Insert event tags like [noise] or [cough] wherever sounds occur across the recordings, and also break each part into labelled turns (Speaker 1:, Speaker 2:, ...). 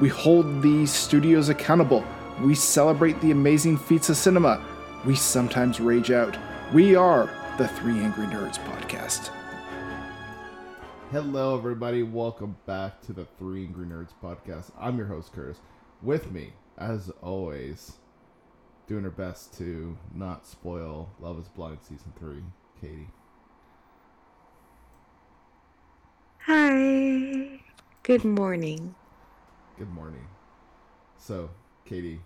Speaker 1: We hold these studios accountable. We celebrate the amazing feats of cinema. We sometimes rage out. We are the Three Angry Nerds podcast. Hello, everybody. Welcome back to the Three Angry Nerds podcast. I'm your host, Curtis. With me, as always, doing her best to not spoil Love is Blind season three, Katie.
Speaker 2: Hi. Good morning.
Speaker 1: Good morning. So, Katie,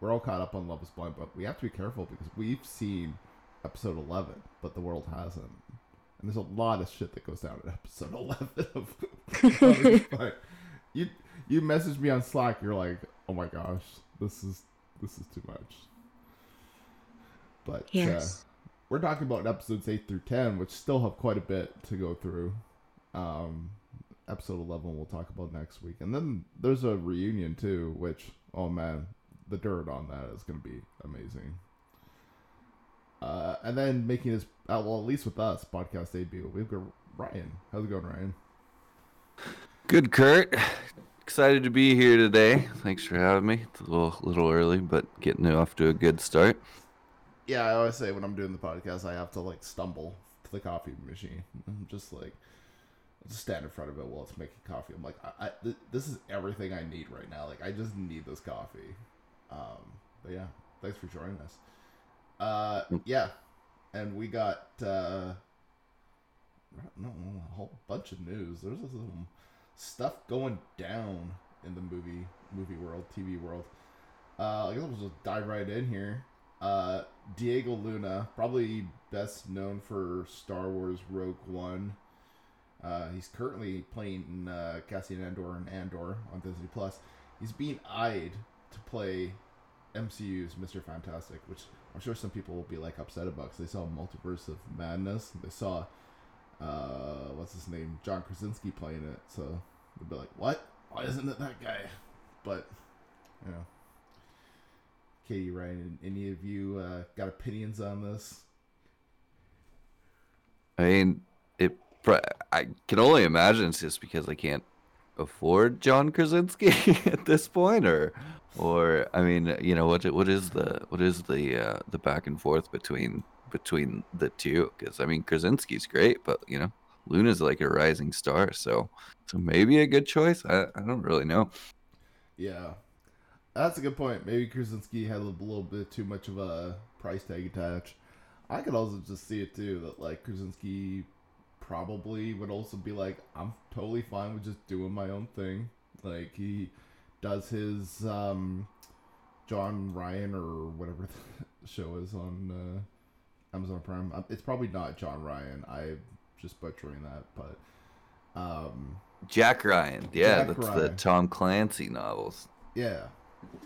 Speaker 1: we're all caught up on Love is Blind, but we have to be careful because we've seen episode 11, but the world hasn't. And there's a lot of shit that goes down in episode [laughs] 11 of Love is [laughs] Blind. You you messaged me on Slack, you're like, "Oh my gosh, this is this is too much." But uh,
Speaker 2: Yes.
Speaker 1: we're talking about episodes 8 through 10, which still have quite a bit to go through. Um, episode 11 we'll talk about next week. And then there's a reunion too, which, oh man, the dirt on that is going to be amazing. Uh, and then making his, uh, well, at least with us, podcast debut, we've got Ryan. How's it going, Ryan?
Speaker 3: Good, Kurt. Excited to be here today. Thanks for having me. It's a little little early, but getting it off to a good start.
Speaker 1: Yeah, I always say when I'm doing the podcast, I have to like stumble to the coffee machine. [laughs] I'm just like, stand in front of it while it's making coffee. I'm like, I, I, th- this is everything I need right now. Like, I just need this coffee. Um, but yeah, thanks for joining us. Uh, yeah, and we got uh, no, no, a whole bunch of news. There's some stuff going down in the movie movie world, TV world. Uh, I guess we'll just dive right in here. Uh, Diego Luna, probably best known for Star Wars Rogue One. Uh, he's currently playing in uh, Cassian Andor and Andor on Disney Plus. He's being eyed to play MCU's Mister Fantastic, which I'm sure some people will be like upset about because they saw Multiverse of Madness. They saw uh, what's his name, John Krasinski playing it, so they'll be like, "What? Why isn't it that guy?" But you know, Katie, Ryan, any of you uh, got opinions on this?
Speaker 3: I mean, it. I can only imagine it's just because I can't afford John Krasinski [laughs] at this point, or, or I mean, you know, what what is the what is the uh, the back and forth between between the two? Because I mean, Krasinski's great, but you know, Luna's like a rising star, so so maybe a good choice. I I don't really know.
Speaker 1: Yeah, that's a good point. Maybe Krasinski had a little bit too much of a price tag attached. I could also just see it too that like Krasinski probably would also be like, I'm totally fine with just doing my own thing. Like he does his um, John Ryan or whatever [laughs] the show is on uh, Amazon Prime. Uh, It's probably not John Ryan. I'm just butchering that, but um,
Speaker 3: Jack Ryan, yeah,
Speaker 1: Jack
Speaker 3: that's the Tom Clancy novels.
Speaker 1: Yeah,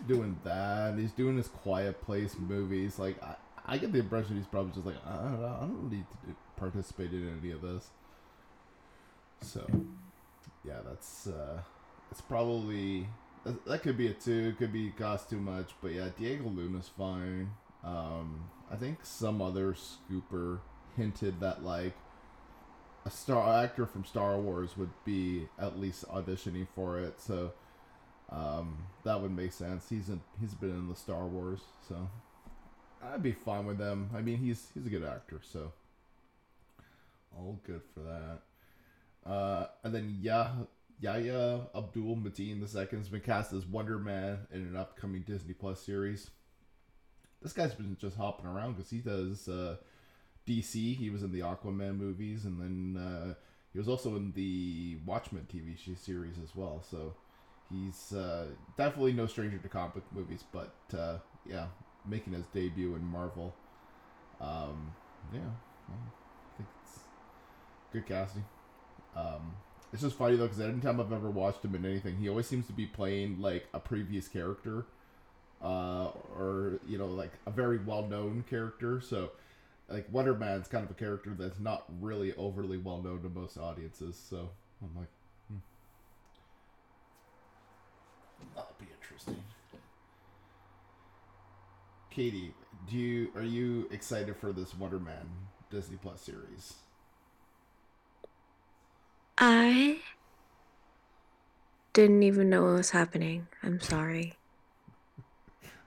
Speaker 1: doing that. He's doing his Quiet Place movies. Like I, I get the impression he's probably just like I don't, know, I don't need to participate in any of this. So, yeah, that's uh, it's probably that, that could be it too. It could be cost too much, but yeah, Diego Luna's fine. Um, I think some other scooper hinted that like a star actor from Star Wars would be at least auditioning for it. So um, that would make sense. He's in, he's been in the Star Wars, so I'd be fine with them. I mean, he's he's a good actor, so all good for that. Uh, and then yeah, Yahya Abdul Mateen II has been cast as Wonder Man in an upcoming Disney Plus series. This guy's been just hopping around because he does uh, DC. He was in the Aquaman movies, and then uh, he was also in the Watchmen TV series as well. So he's uh, definitely no stranger to comic movies, but uh, yeah, making his debut in Marvel. Um, yeah, well, I think it's good casting. Um, it's just funny though because anytime I've ever watched him in anything, he always seems to be playing like a previous character, uh, or you know, like a very well-known character. So, like Wonder Man's kind of a character that's not really overly well known to most audiences. So I'm like, hmm. that'll be interesting. Katie, do you are you excited for this Wonder Man Disney Plus series?
Speaker 2: I didn't even know what was happening. I'm sorry.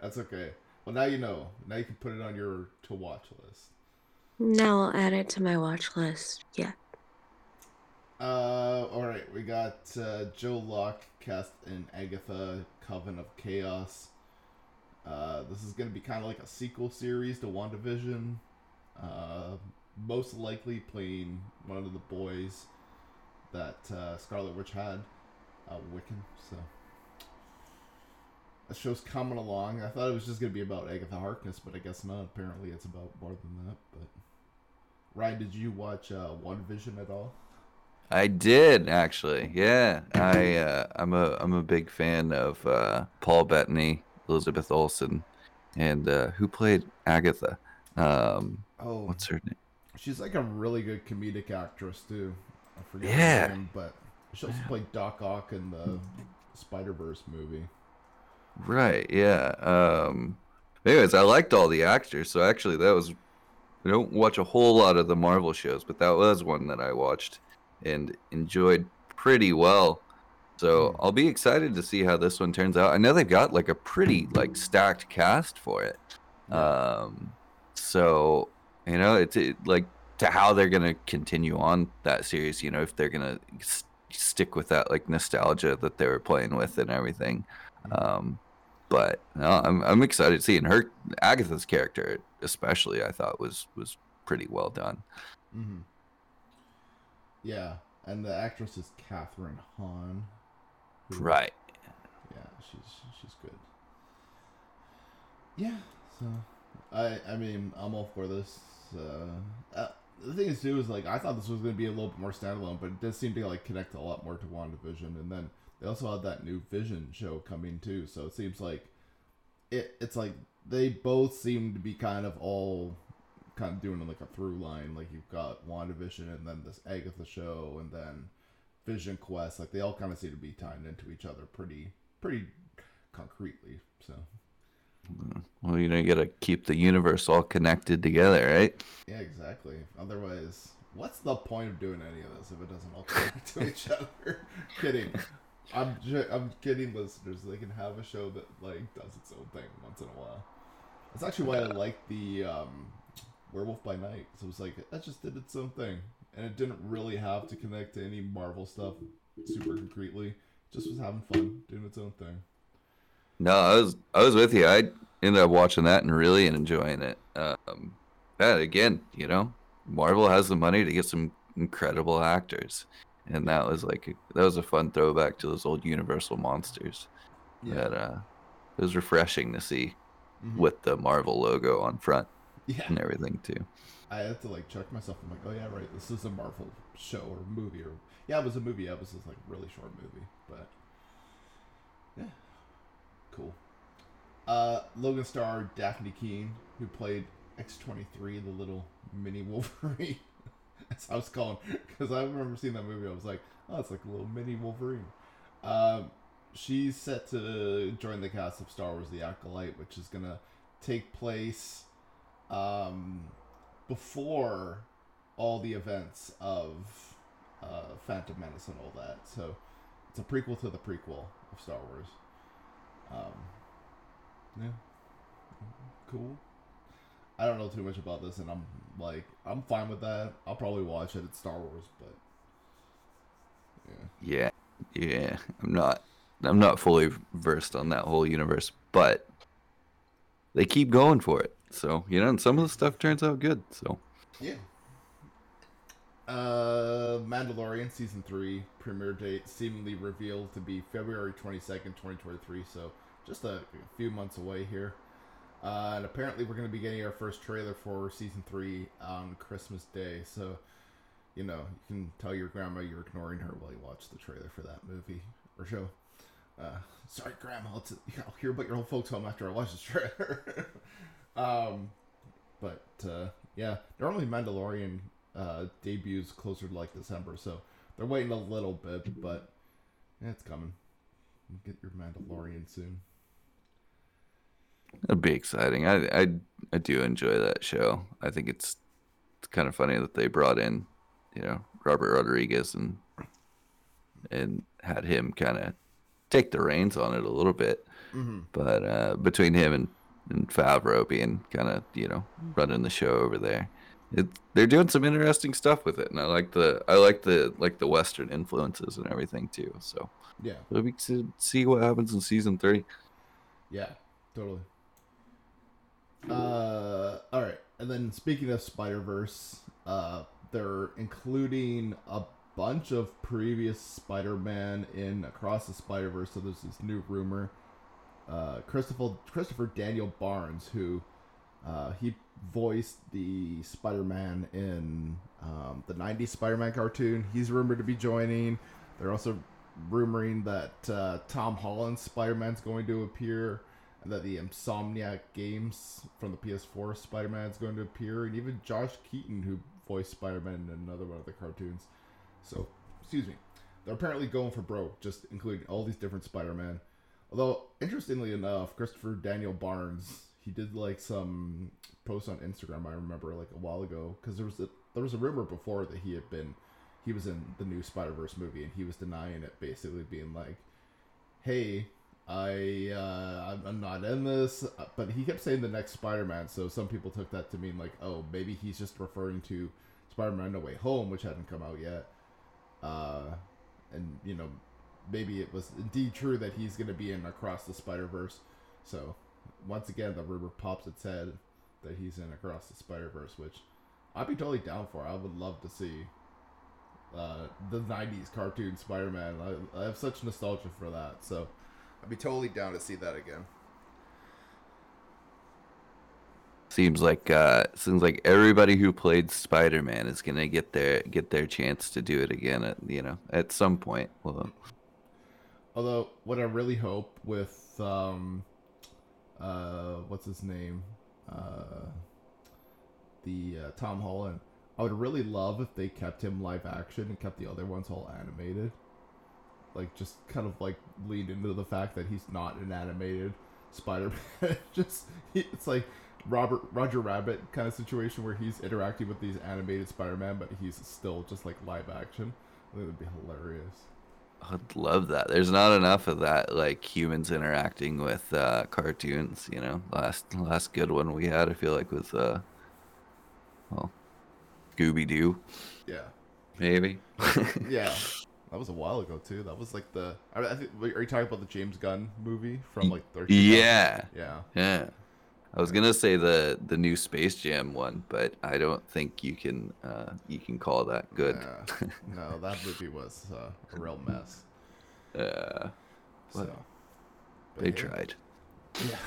Speaker 1: That's okay. Well, now you know. Now you can put it on your to watch list.
Speaker 2: Now I'll add it to my watch list. Yeah.
Speaker 1: Uh, all right. We got uh, Joe Locke cast in Agatha Coven of Chaos. Uh, this is going to be kind of like a sequel series to WandaVision. Uh, most likely playing one of the boys that uh, Scarlet Witch had, uh, Wiccan. So the show's coming along. I thought it was just going to be about Agatha Harkness, but I guess not. Apparently, it's about more than that. But Ryan, did you watch uh, WandaVision at all?
Speaker 3: I did actually. Yeah, I uh, I'm a I'm a big fan of uh, Paul Bettany, Elizabeth Olsen, and uh, who played Agatha. Um,
Speaker 1: Oh,
Speaker 3: what's her name?
Speaker 1: she's like a really good comedic actress too. I forget
Speaker 3: Yeah.
Speaker 1: name, but she also played Doc Ock in the Spider Verse movie.
Speaker 3: Right. Yeah. Um. Anyways, I liked all the actors, so actually that was. I don't watch a whole lot of the Marvel shows, but that was one that I watched and enjoyed pretty well. So
Speaker 1: Hmm.
Speaker 3: I'll be excited to see how this one turns out. I know they've got like a pretty like stacked cast for it. Um. So you know, it's it, like to how they're gonna continue on that series. You know, if they're gonna s- stick with that like nostalgia that they were playing with and everything. Um, but no, I'm I'm excited to see. And her Agatha's character, especially, I thought was was pretty well done.
Speaker 1: hmm Yeah, and the actress is Kathryn Hahn. who-
Speaker 3: Right.
Speaker 1: Yeah, she's she's good. Yeah, so I I mean I'm all for this. Uh, uh, the thing is too is like I thought this was going to be a little bit more standalone, but it does seem to like connect a lot more to WandaVision, and then they also had that new Vision show coming too. So it seems like it it's like they both seem to be kind of all kind of doing like a through line. Like you've got WandaVision and then this Agatha show and then Vision Quest. Like they all kind of seem to be tied into each other pretty pretty concretely. So
Speaker 3: Well, you know, you gotta keep the universe all connected together, right?
Speaker 1: yeah, exactly. Otherwise, what's the point of doing any of this if it doesn't all connect to each [laughs] other? [laughs] kidding. I'm ju- I'm kidding, listeners. They can have a show that like does its own thing once in a while. That's actually why I like the um, Werewolf by Night. So it was like that just did its own thing, and it didn't really have to connect to any Marvel stuff super concretely. Just was having fun doing its own thing.
Speaker 3: No, I was I was with you. I ended up watching that and really enjoying it. Um, but again, you know, Marvel has the money to get some incredible actors, and that was like that was a fun throwback to those old Universal monsters. That uh, it was refreshing to see
Speaker 1: Mhm.
Speaker 3: with the Marvel logo on front
Speaker 1: yeah.
Speaker 3: and everything too.
Speaker 1: I had to like check myself. I'm like, oh yeah, right. This is a Marvel show or movie or yeah, it was a movie. Yeah, it was just like really short movie, but yeah, cool. Uh, Logan star Dafne Keen, who played X23, the little mini Wolverine. [laughs] That's how I was calling because I remember seeing that movie. I was like, oh, it's like a little mini Wolverine. Um, she's set to join the cast of Star Wars: The Acolyte, which is gonna take place um, before all the events of uh, Phantom Menace and all that. So it's a prequel to the prequel of Star Wars. Um, yeah, cool. I don't know too much about this, and I'm like, I'm fine with that. I'll probably watch it. It's Star Wars, but yeah.
Speaker 3: Yeah, yeah, I'm not I'm not fully versed on that whole universe, but they keep going for it. So you know, and some of the stuff turns out good. So
Speaker 1: Yeah. Uh, Mandalorian season three premiere date seemingly revealed to be February twenty second, twenty twenty three. So just a, few months away here. Uh, and apparently we're going to be getting our first trailer for season three on Christmas Day. So, you know, you can tell your grandma you're ignoring her while you watch the trailer for that movie or show. Uh, sorry, grandma. I'll, hear about your old folks home after I watch this trailer. [laughs] um, but uh, yeah, normally Mandalorian uh, debuts closer to like December, so they're waiting a little bit, but yeah, it's coming. Get your Mandalorian soon.
Speaker 3: it'll be exciting. I I I do enjoy that show. I think it's it's kind of funny that they brought in, you know, Robert Rodriguez and and had him kind of take the reins on it a little bit.
Speaker 1: Mm-hmm.
Speaker 3: But uh, between him and, and Favreau being kind of you know running the show over there, it, they're doing some interesting stuff with it, and I like the I like the like the Western influences and everything too. So
Speaker 1: Yeah,
Speaker 3: it'll be to see what happens in season three.
Speaker 1: yeah, totally. Uh, all right, and then speaking of Spider Verse, uh, they're including a bunch of previous Spider-Man in Across the Spider-Verse. So there's this new rumor. Uh, Christopher Christopher Daniel Barnes, who uh, he voiced the Spider-Man in um, the '90s Spider-Man cartoon. He's rumored to be joining. They're also rumoring that uh, Tom Holland's Spider-Man's going to appear, and that the Insomniac games from the PS4 Spider-Man is going to appear, and even Josh Keaton, who voiced Spider-Man in another one of the cartoons. So, excuse me. They're apparently going for broke, just including all these different Spider-Man. Although, interestingly enough, Christopher Daniel Barnes, he did like some posts on Instagram. I remember like a while ago because there was a there was a rumor before that he had been he was in the new Spider Verse movie and he was denying it, basically being like, "Hey, I uh, I'm- not in this," but he kept saying the next Spider Man. So some people took that to mean like, "Oh, maybe he's just referring to Spider Man No Way Home, which hadn't come out yet." Uh, and you know, maybe it was indeed true that he's going to be in Across the Spider Verse. So once again, the rumor pops its head that he's in Across the Spider Verse, which I'd be totally down for. I would love to see uh, the '90s cartoon Spider-Man. I, I have such nostalgia for that, so I'd be totally down to see that again.
Speaker 3: Seems like uh, seems like everybody who played Spider Man is gonna get their get their chance to do it again. At you know at some point. Well,
Speaker 1: Although, what I really hope with um, uh, what's his name, uh, the uh, Tom Holland, I would really love if they kept him live action and kept the other ones all animated. Like, just kind of like leaned into the fact that he's not an animated Spider-Man. [laughs] just it's like Robert Roger Rabbit kind of situation where he's interacting with these animated Spider-Man, but he's still just like live action. I think that'd be hilarious.
Speaker 3: I'd love that. There's not enough of that, like humans interacting with uh, cartoons. You know, last last good one we had, I feel like was uh, well, Scooby Doo,
Speaker 1: Yeah.
Speaker 3: maybe. [laughs]
Speaker 1: Yeah, [laughs] that was a while ago too. That was like the. I, I think, are you talking about the James Gunn movie from like 13?
Speaker 3: yeah,
Speaker 1: Yeah.
Speaker 3: yeah. I was gonna say the the new Space Jam one, but I don't think you can uh, you can call that good.
Speaker 1: Yeah. [laughs] no, that movie was uh, a real mess.
Speaker 3: Uh,
Speaker 1: So. But
Speaker 3: they
Speaker 1: hey-
Speaker 3: tried.
Speaker 1: Yeah.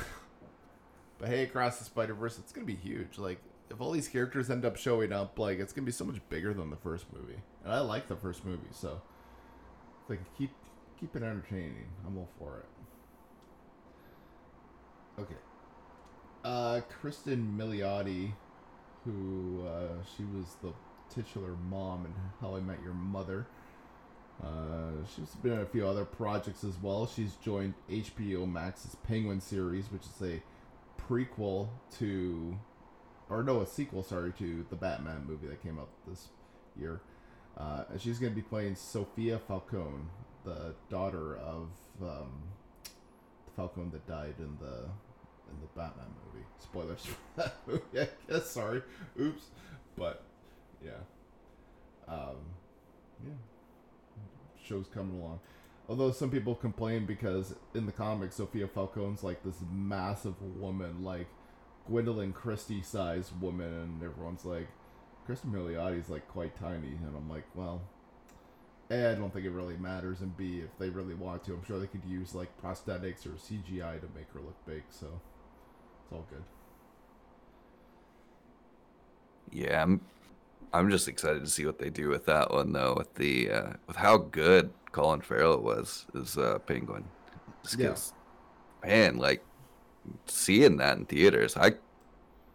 Speaker 1: But hey, across the Spider Verse, it's gonna be huge. Like, if all these characters end up showing up, like, it's gonna be so much bigger than the first movie. And I like the first movie, so like keep keep it entertaining. I'm all for it. Okay. Uh, Kristen Milioti, who uh, she was the titular mom in How I Met Your Mother. Uh, she's been in a few other projects as well. She's joined HBO Max's Penguin series, which is a prequel to, or no, a sequel, sorry, to the Batman movie that came out this year. Uh, and she's going to be playing Sophia Falcone, the daughter of um, the Falcone that died in the in the Batman movie. Spoilers [laughs] for that movie, I guess. Sorry, oops, but yeah, um, yeah show's coming along. Although some people complain because in the comics, Sophia Falcone's like this massive woman, like Gwendoline Christie sized woman, and everyone's like, Kristen Milioti's like quite tiny, and I'm like, well, A, I don't think it really matters, and B, if they really want to, I'm sure they could use like prosthetics or CGI to make her look big, so it's all good.
Speaker 3: Yeah, I'm I'm just excited to see what they do with that one though, with the uh, with how good Colin Farrell was as uh, Penguin. Just
Speaker 1: Yeah.
Speaker 3: man, like seeing that in theaters, I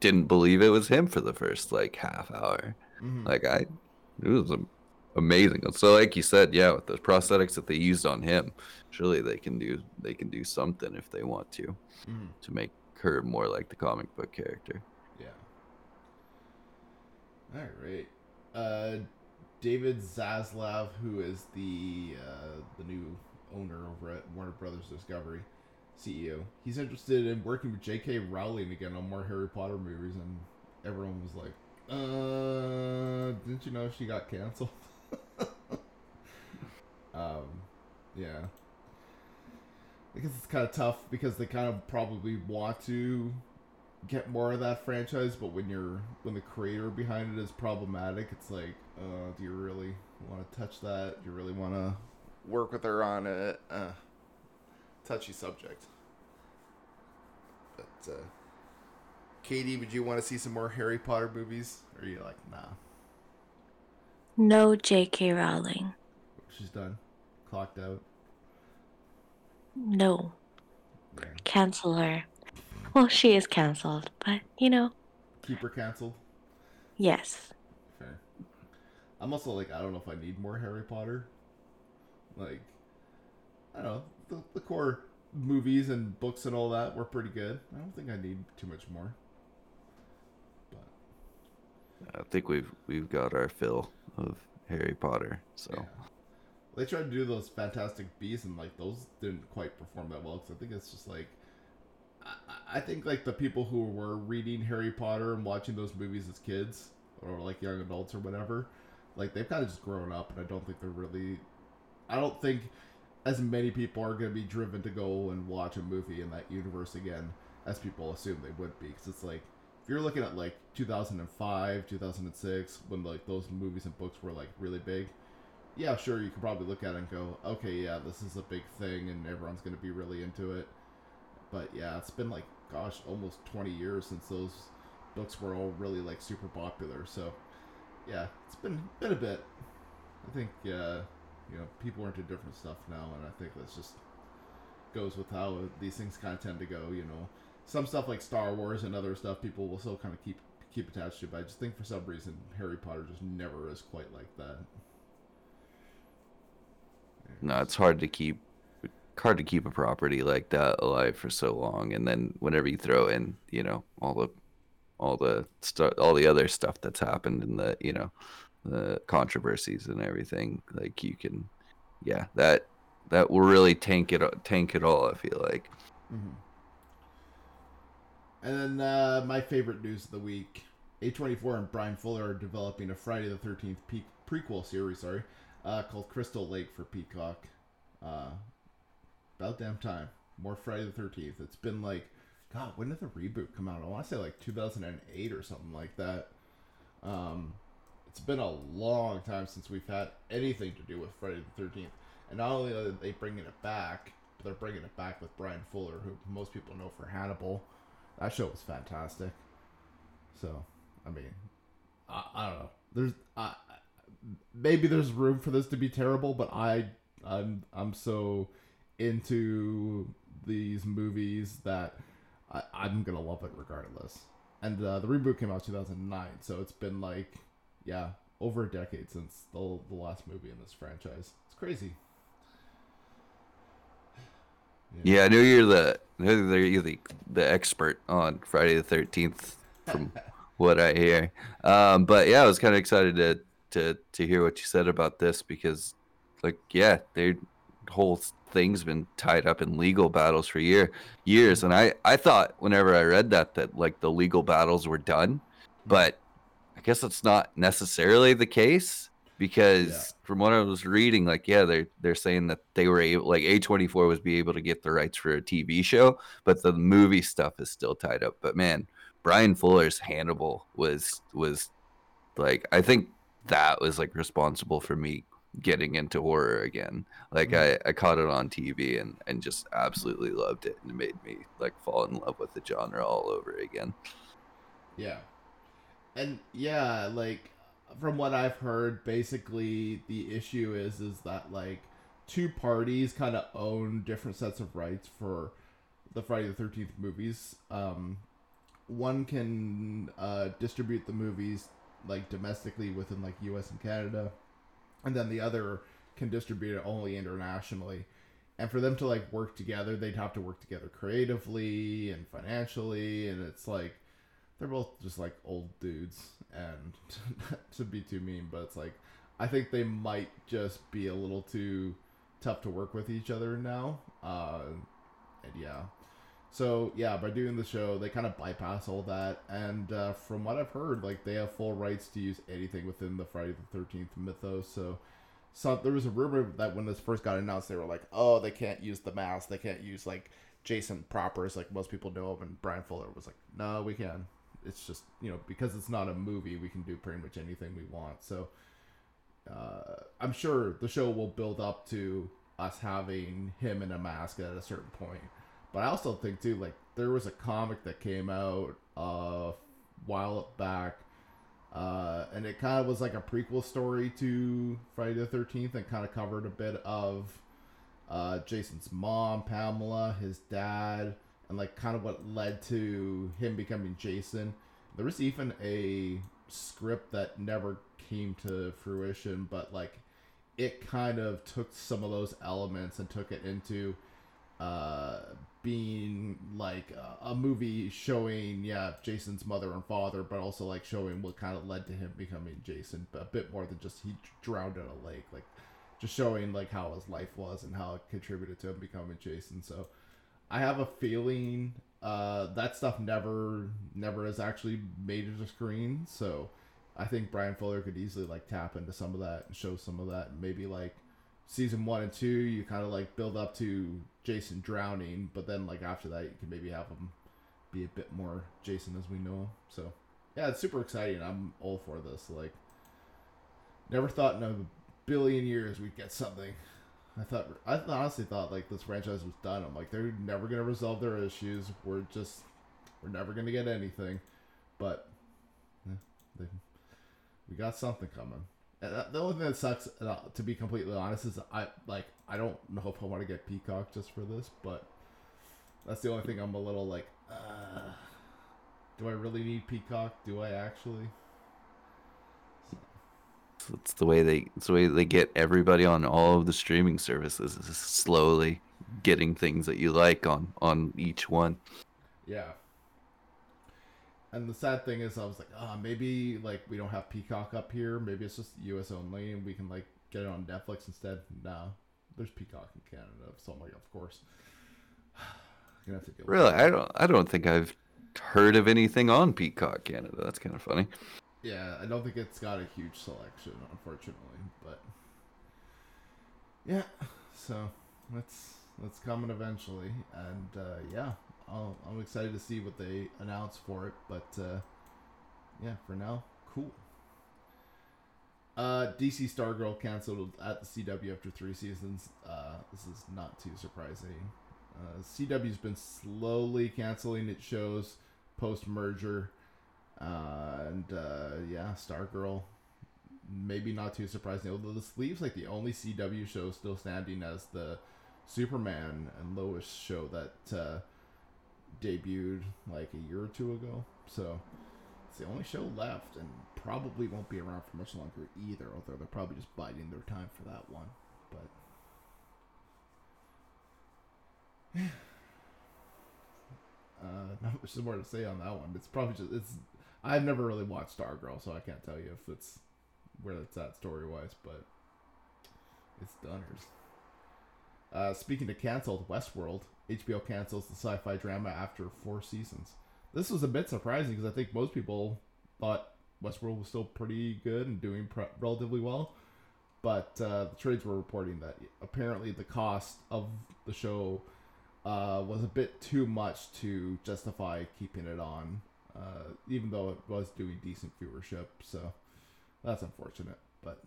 Speaker 3: didn't believe it was him for the first like half hour.
Speaker 1: Mhm.
Speaker 3: Like I, it was am- amazing. So like you said, yeah, with the prosthetics that they used on him, surely they can do they can do something if they want to
Speaker 1: Mhm.
Speaker 3: to make her more like the comic book character.
Speaker 1: Yeah. All right. Uh, David Zaslav, who is the uh, the new owner over at Warner Brothers Discovery, CEO, he's interested in working with J.K. Rowling again on more Harry Potter movies, and everyone was like, "Uh, didn't you know she got canceled?" [laughs] um, yeah. I guess it's kind of tough because they kind of probably want to get more of that franchise, but when you're when the creator behind it is problematic, it's like, uh, do you really want to touch that? Do you really want to work with her on it? Uh, touchy subject. But uh, Katie, would you want to see some more Harry Potter movies? Or are you like, nah,
Speaker 2: No J.K. Rowling.
Speaker 1: she's done, clocked out?
Speaker 2: No. Cancel her. Well, she is canceled, but you know,
Speaker 1: Keep her canceled.
Speaker 2: yes.
Speaker 1: Fair. I'm also like, I don't know if I need more Harry Potter. Like, I don't know. The, the core movies and books and all that were pretty good. I don't think I need too much more. But
Speaker 3: I think we've we've got our fill of Harry Potter. So
Speaker 1: yeah. They tried to do those Fantastic Beasts and like those didn't quite perform that well because I think it's just like. I- I think like the people who were reading Harry Potter and watching those movies as kids or like young adults or whatever, like they've kind of just grown up and I don't think they're really. I don't think as many people are going to be driven to go and watch a movie in that universe again as people assume they would be because it's like if you're looking at like 2005 2006 when like those movies and books were like really big yeah sure you could probably look at it and go okay yeah this is a big thing and everyone's going to be really into it. But yeah it's been like gosh almost 20 years since those books were all really like super popular so yeah it's been been a bit. I think uh you know people are into different stuff now and i think that's just goes with how these things kind of tend to go you know. Some stuff like star wars and other stuff people will still kind of keep keep attached to but i just think for some reason harry potter just never is quite like that
Speaker 3: no, it's hard to keep hard to keep a property like that alive for so long, and then whenever you throw in, you know, all the all the stuff, all the other stuff that's happened in the, you know, the controversies and everything, like you can, yeah, that that will really tank it tank it all. I feel like.
Speaker 1: Mm-hmm. And then uh, my favorite news of the week: A24 and Bryan Fuller are developing a Friday the Thirteenth prequel series. Sorry, uh, called Crystal Lake for Peacock. Uh, about damn time. More Friday the Thirteenth. It's been like, God, when did the reboot come out? I want to say like 2008 or something like that. Um, it's been a long time since we've had anything to do with Friday the Thirteenth. And not only are they bringing it back, but they're bringing it back with Bryan Fuller, who most people know for Hannibal. That show was fantastic. So, I mean, I, I don't know. There's I maybe there's room for this to be terrible, but I I'm I'm so into these movies that I, I'm gonna love it regardless. And uh, the reboot came out 2009, so it's been like yeah over a decade since the the last movie in this franchise. It's crazy.
Speaker 3: Yeah, I know you're the you're the the expert on Friday the Thirteenth, from [laughs] what I hear. Um, but yeah, I was kind of excited to to to hear what you said about this because, like, yeah, their whole thing's been tied up in legal battles for year years, and I I thought whenever I read that that like the legal battles were done, but I guess that's not necessarily the case. because
Speaker 1: Yeah.
Speaker 3: from what I was reading, like yeah, they're they're saying that they were able, like A twenty four was be able to get the rights for a TV show, but the movie stuff is still tied up. But man, Bryan Fuller's Hannibal was was like I think that was like responsible for me getting into horror again. Like I, I caught it on TV and and just absolutely loved it and it made me like fall in love with the genre all over again.
Speaker 1: Yeah. And yeah, like from what I've heard, basically the issue is is that like two parties kind of own different sets of rights for the Friday the Thirteenth movies. Um, one can uh, distribute the movies like domestically within like U.S. and Canada, and then the other can distribute it only internationally. And for them to like work together, they'd have to work together creatively and financially, and it's like they're both just like old dudes and [laughs] to be too mean but it's like i think they might just be a little too tough to work with each other now uh and yeah so yeah by doing the show they kind of bypass all that and uh, from what i've heard like they have full rights to use anything within the friday the 13th mythos so so there was a rumor that when this first got announced they were like oh they can't use the mask they can't use like jason proper like most people know him and bryan fuller was like no we can. It's just you know because it's not a movie we can do pretty much anything we want. So uh, i'm sure the show will build up to us having him in a mask at a certain point but i also think too like there was a comic that came out a while back uh, and it kind of was like a prequel story to friday the 13th and kind of covered a bit of uh, jason's mom pamela his dad and like kind of what led to him becoming Jason. There was even a script that never came to fruition, but like it kind of took some of those elements and took it into uh, being like a, a movie showing, yeah, Jason's mother and father, but also like showing what kind of led to him becoming Jason, but a bit more than just he drowned in a lake, like just showing like how his life was and how it contributed to him becoming Jason. So I have a feeling uh, that stuff never never has actually made it to screen. So I think Bryan Fuller could easily like tap into some of that and show some of that. Maybe like season one and two, you kind of like build up to Jason drowning, but then like after that, you can maybe have him be a bit more Jason as we know him. So yeah, it's super exciting. I'm all for this. Like, never thought in a billion years we'd get something I thought I honestly thought like this franchise was done. I'm like they're never gonna resolve their issues. We're just we're never gonna get anything. But yeah, they, we got something coming. The only thing that sucks, uh, to be completely honest, is I like I don't know if I want to get Peacock just for this, but that's the only thing I'm a little like. Uh, do I really need Peacock? Do I actually?
Speaker 3: It's the way they it's the way they get everybody on all of the streaming services is slowly getting things that you like on on each one.
Speaker 1: Yeah. And the sad thing is, I was like, ah, maybe like we don't have Peacock up here. Maybe it's just U.S. only, and we can like get it on Netflix instead. No, there's Peacock in Canada, so I'm like, of course. [sighs] gonna have to deal.
Speaker 3: Really. I don't I don't think I've heard of anything on Peacock Canada. That's kind of funny.
Speaker 1: Yeah, I don't think it's got a huge selection, unfortunately, but yeah. So that's that's coming eventually, and uh, yeah, I'll, I'm excited to see what they announce for it. But uh, yeah, for now, cool. Uh, DC Stargirl canceled at the CW after three seasons. Uh, this is not too surprising. Uh, CW's been slowly canceling its shows post merger. Uh, and uh, yeah, Stargirl, maybe not too surprising. Although this leaves like the only CW show still standing as the Superman and Lois show that uh, debuted like a year or two ago. So it's the only show left, and probably won't be around for much longer either. Although they're probably just biding their time for that one. But [sighs] uh, [laughs] not much more to say on that one. It's probably just it's. I've never really watched Stargirl, so I can't tell you if it's where it's at story wise, but it's Dunners. Uh, speaking of canceled, Westworld, HBO cancels the sci-fi drama after four seasons. This was a bit surprising because I think most people thought Westworld was still pretty good and doing relatively well, but uh, the trades were reporting that apparently the cost of the show uh, was a bit too much to justify keeping it on, uh, even though it was doing decent viewership. So that's unfortunate, but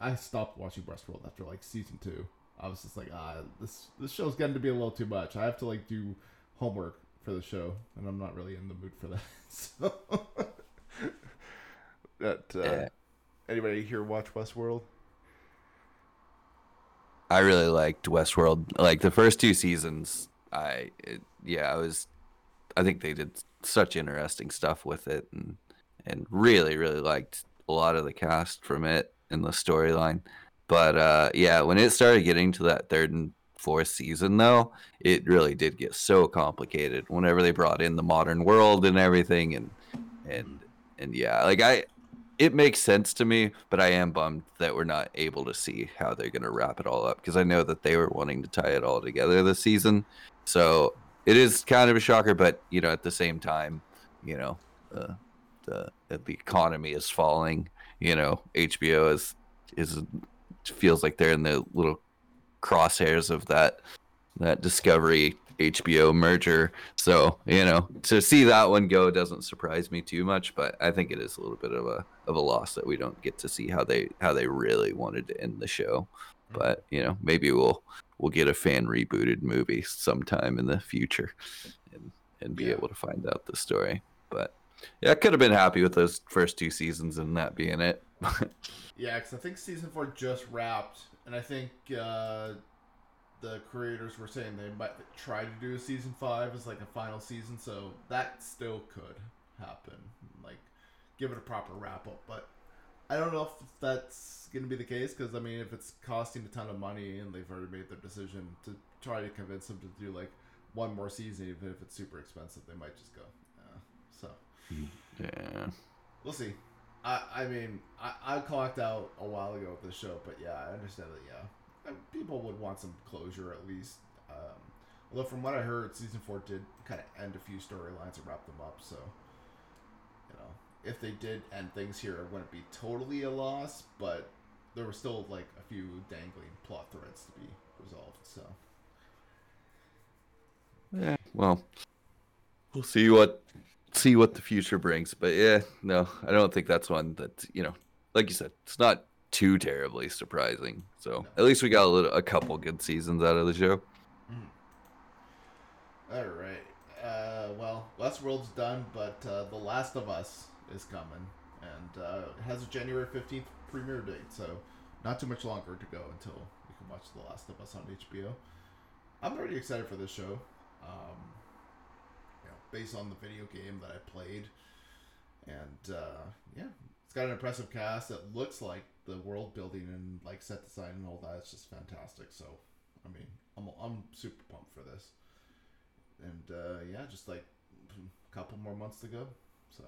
Speaker 1: I stopped watching Westworld after like season two. I was just like, ah, this this show's getting to be a little too much. I have to like do homework for the show, and I'm not really in the mood for that. [laughs] So
Speaker 4: That uh,
Speaker 3: Yeah.
Speaker 4: anybody here watch Westworld?
Speaker 3: I really liked Westworld. Like the first two seasons, I it, yeah, I was I think they did such interesting stuff with it and and really really liked a lot of the cast from it and the storyline. But uh yeah, when it started getting to that third and fourth season though, it really did get so complicated whenever they brought in the modern world and everything and and and yeah, like I it makes sense to me, but I am bummed that we're not able to see how they're to wrap it all up because I know that they were wanting to tie it all together this season. So it is kind of a shocker, but you know, at the same time, you know, uh, the the economy is falling. You know, HBO is is feels like they're in the little crosshairs of that that Discovery HBO merger. So, you know, to see that one go doesn't surprise me too much, but I think it is a little bit of a of a loss that we don't get to see how they how they really wanted to end the show. Mm-hmm. But, you know, maybe we'll we'll get a fan rebooted movie sometime in the future and and be
Speaker 1: Yeah.
Speaker 3: able to find out the story. But yeah, I could have been happy with those first two seasons and that being it. [laughs]
Speaker 1: Yeah, because I think season four just wrapped, and I think uh, the creators were saying they might try to do a season five as like a final season, so that still could happen. Like, give it a proper wrap up, but I don't know if that's gonna be the case because I mean, if it's costing a ton of money and they've already made their decision to try to convince them to do like one more season, even if it's super expensive, they might just go. So
Speaker 3: yeah.
Speaker 1: we'll see. I I mean I I clocked out a while ago with the show, but yeah, I understand that. Yeah, people would want some closure at least. Um, although from what I heard, season four did kind of end a few storylines and wrap them up. So you know, if they did end things here, it wouldn't be totally a loss, but there were still like a few dangling plot threads to be resolved. So
Speaker 3: Yeah. Well, we'll see what see what the future brings. But yeah, no, I don't think that's one that you know, like you said, it's not too terribly surprising. So at least we got a little, a couple good seasons out of the show.
Speaker 1: All right. Uh, well, Westworld's done, but uh, The Last of Us is coming, and uh, has a January fifteenth premiere date, so not too much longer to go until we can watch The Last of Us on HBO. I'm pretty excited for this show. Um, based on the video game that I played, and uh, yeah, it's got an impressive cast. It looks like the world building and like set design and all that is just fantastic. So, I mean, I'm I'm super pumped for this and uh, yeah, just like a couple more months to go. So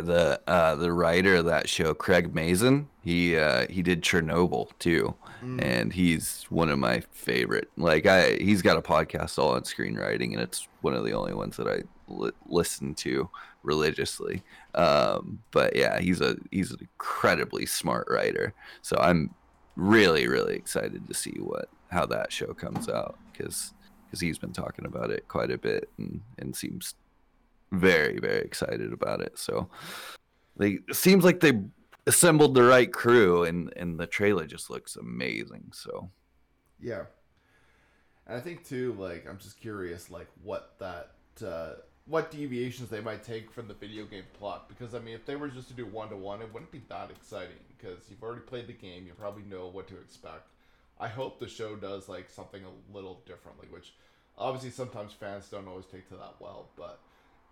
Speaker 3: The uh, the writer of that show, Craig Mazin, he uh, he did Chernobyl too, and he's one of my favorite. Like I, he's got a podcast all on screenwriting, and it's one of the only ones that I li- listen to religiously. Um, but yeah, he's a he's an incredibly smart writer. So I'm really really excited to see what how that show comes out because because he's been talking about it quite a bit and and seems very very excited about it so they seems like they assembled the right crew and and the trailer just looks amazing so
Speaker 1: yeah, and I think too, like I'm just curious, like what that uh, what deviations they might take from the video game plot. Because I mean, if they were just to do one to one, it wouldn't be that exciting. Because you've already played the game, you probably know what to expect. I hope the show does like something a little differently, which obviously sometimes fans don't always take to that well, but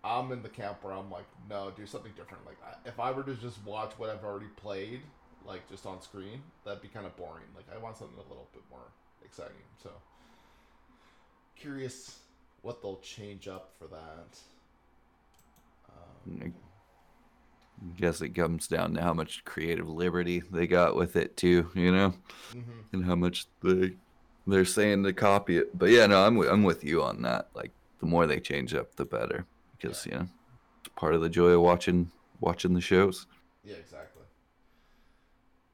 Speaker 1: I'm in the camp where I'm like, no, do something different. Like, if I were to just watch what I've already played, like just on screen, that'd be kind of boring. Like, I want something a little bit more exciting. So, curious what they'll change up for that. Um,
Speaker 3: I guess it comes down to how much creative liberty they got with it too you know
Speaker 1: mhm.
Speaker 3: and how much they they're saying to copy it but yeah no i'm, I'm with you on that like the more they change up the better because you know it's part of the joy of watching watching the shows
Speaker 1: Yeah, exactly.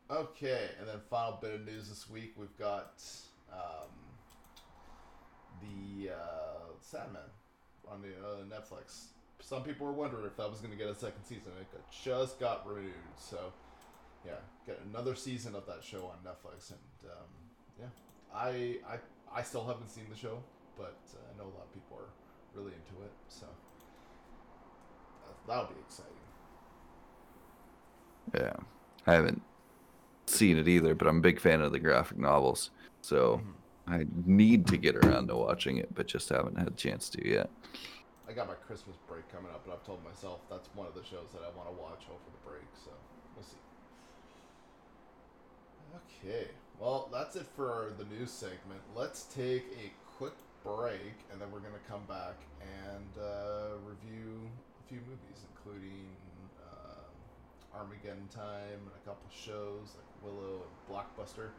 Speaker 1: Okay, and then final bit of news this week, we've got um, the uh, Sandman on the uh, Netflix. Some people were wondering if that was going to get a second season. It just got renewed, so yeah, get another season of that show on Netflix, and um, yeah, I, I I still haven't seen the show, but uh, I know a lot of people are really into it, so that'll be exciting.
Speaker 3: Yeah, I haven't seen it either, but I'm a big fan of the graphic novels, so I need to get around to watching it, but just haven't had a chance to yet.
Speaker 1: I got my Christmas break coming up, and I've told myself that's one of the shows that I want to watch over the break. So we'll see. Okay, well that's it for the news segment. Let's take a quick break, and then we're gonna come back and uh, review few movies, including uh, Armageddon Time and a couple shows like Willow and Blockbuster.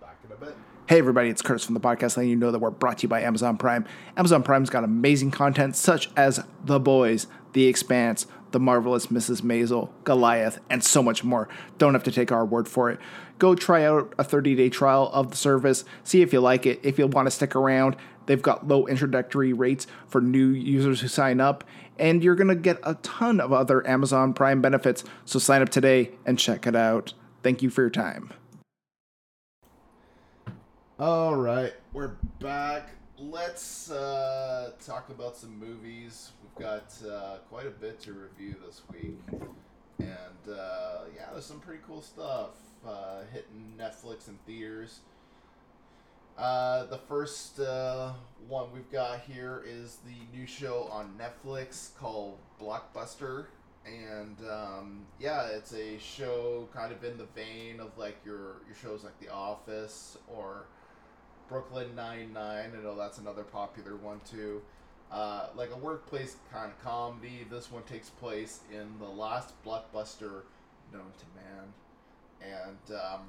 Speaker 1: Back in a bit.
Speaker 5: Hey everybody, it's Curtis from the podcast letting you know that we're brought to you by Amazon Prime. Amazon Prime's got amazing content such as The Boys, The Expanse, The Marvelous Mrs. Maisel, Goliath, and so much more. Don't have to take our word for it. Go try out a 30-day trial of the service, see if you like it. If you want to stick around, they've got low introductory rates for new users who sign up, and you're going to get a ton of other Amazon Prime benefits. So sign up today and check it out. Thank you for your time.
Speaker 1: All right, we're back. Let's uh, talk about some movies. We've got uh, quite a bit to review this week, and uh, yeah, there's some pretty cool stuff uh, hitting Netflix and theaters. Uh, the first uh, one we've got here is the new show on Netflix called Blockbuster. And um, yeah, it's a show kind of in the vein of like your your shows like The Office or Brooklyn Nine Nine. I know that's another popular one too. Uh, like a workplace kind of comedy. This one takes place in the last blockbuster known to man, and um,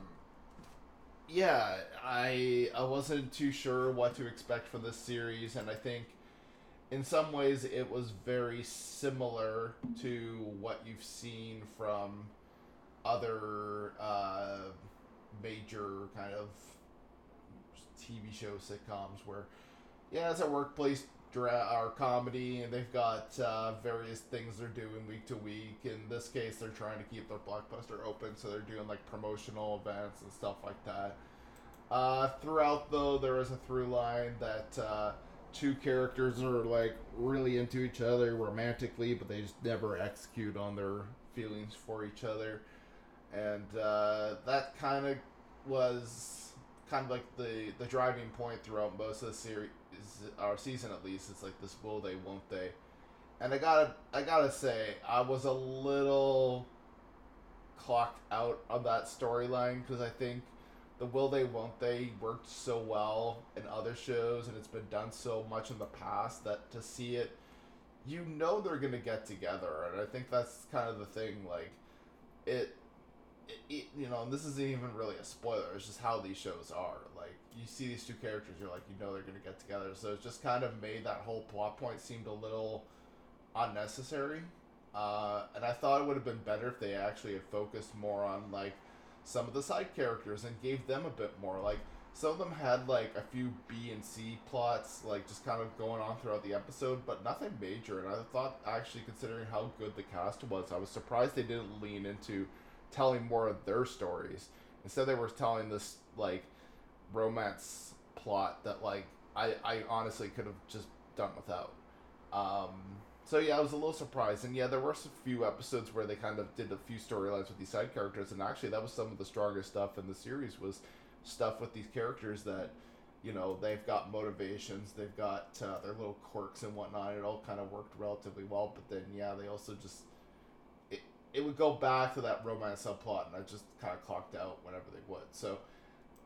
Speaker 1: yeah, I I wasn't too sure what to expect from this series, and I think in some ways it was very similar to what you've seen from other uh, major kind of TV show sitcoms where yeah it's a workplace dra- or comedy and they've got uh, various things they're doing week to week. In this case they're trying to keep their blockbuster open so they're doing like promotional events and stuff like that. Uh, throughout though there is a through line that uh, two characters are like really into each other romantically but they just never execute on their feelings for each other. And uh, that kind of was kind of like the the driving point throughout most of the series our season at least it's like this will they won't they. And i gotta i gotta say i was a little clocked out on that storyline because i think the will they won't they worked so well in other shows and it's been done so much in the past that to see it you know they're gonna get together and i think that's kind of the thing like it it, it, you know, and this isn't even really a spoiler. It's just how these shows are. Like you see these two characters, you're like, you know, they're gonna get together. So it just kind of made that whole plot point seemed a little unnecessary. Uh, and I thought it would have been better if they actually had focused more on like some of the side characters and gave them a bit more. Like some of them had like a few B and C plots, like just kind of going on throughout the episode, but nothing major. And I thought, actually, considering how good the cast was, I was surprised they didn't lean into telling more of their stories. Instead, they were telling this like romance plot that like I I honestly could have just done without. Um, so yeah, I was a little surprised, and yeah, there were a few episodes where they kind of did a few storylines with these side characters, and actually that was some of the strongest stuff in the series was stuff with these characters that you know they've got motivations, they've got uh, their little quirks and whatnot. It all kind of worked relatively well, but then yeah, they also just it would go back to that romance subplot, and I just kind of clocked out whenever they would. So,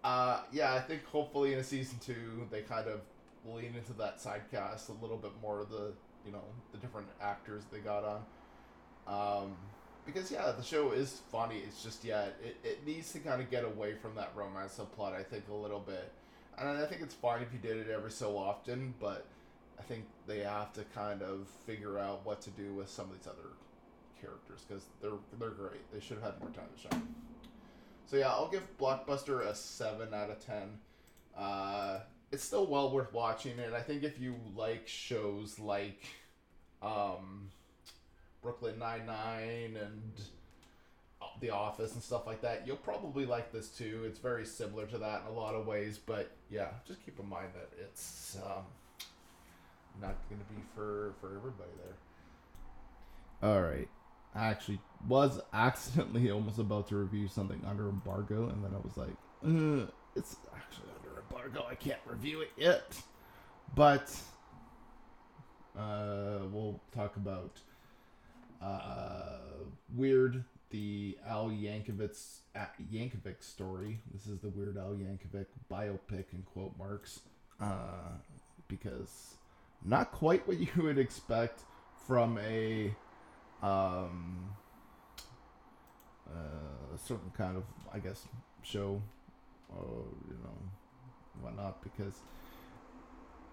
Speaker 1: uh, yeah, I think hopefully in a season two they kind of lean into that side cast a little bit more of the you know the different actors they got on. Um, because yeah, the show is funny. It's just yeah, it, it needs to kind of get away from that romance subplot. I think a little bit, and I think it's fine if you did it every so often, but I think they have to kind of figure out what to do with some of these other characters because they're they're great. They should have had more time to shine. So yeah, I'll give Blockbuster a seven out of ten. Uh, it's still well worth watching, and I think if you like shows like um, Brooklyn Nine Nine and The Office and stuff like that, you'll probably like this too. It's very similar to that in a lot of ways, but yeah, just keep in mind that it's um, not going to be for for everybody there. All right. I actually was accidentally [laughs] almost about to review something under embargo, and then I was like, "Uh, it's actually under embargo. I can't review it yet. But uh, we'll talk about uh, Weird, the Al Yankovic, Yankovic story. This is the Weird Al Yankovic biopic in quote marks, uh, because not quite what you would expect from a um, uh, a certain kind of, I guess, show, or you know, whatnot, because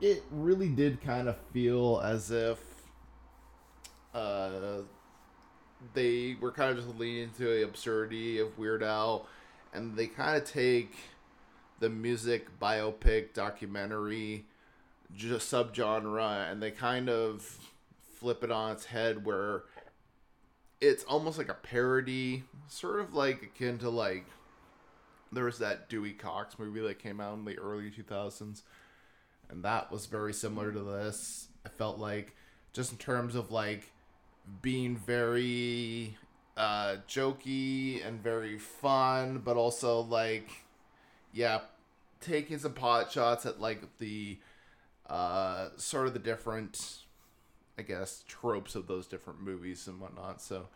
Speaker 1: it really did kind of feel as if uh, they were kind of just leaning into the absurdity of Weird Al, and they kind of take the music biopic documentary just subgenre and they kind of flip it on its head where it's almost like a parody, sort of like akin to like there was that Dewey Cox movie that came out in the early 2000s, and that was very similar to this. I felt like just in terms of like being very uh, jokey and very fun, but also like yeah, taking some pot shots at like the uh, sort of the different I guess, tropes of those different movies and whatnot. So,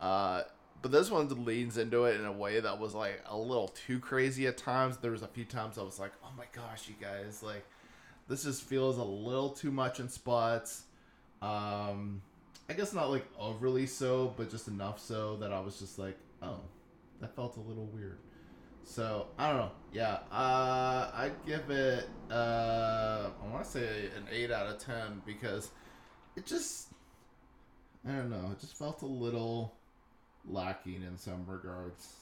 Speaker 1: uh, but this one leans into it in a way that was like a little too crazy at times. There was a few times I was like, oh my gosh, you guys, like, this just feels a little too much in spots. Um, I guess not like overly so, but just enough so that I was just like, oh, that felt a little weird. So I don't know. Yeah, uh, I'd give it. Uh, I want to say an eight out of ten because it just I don't know, it just felt a little lacking in some regards.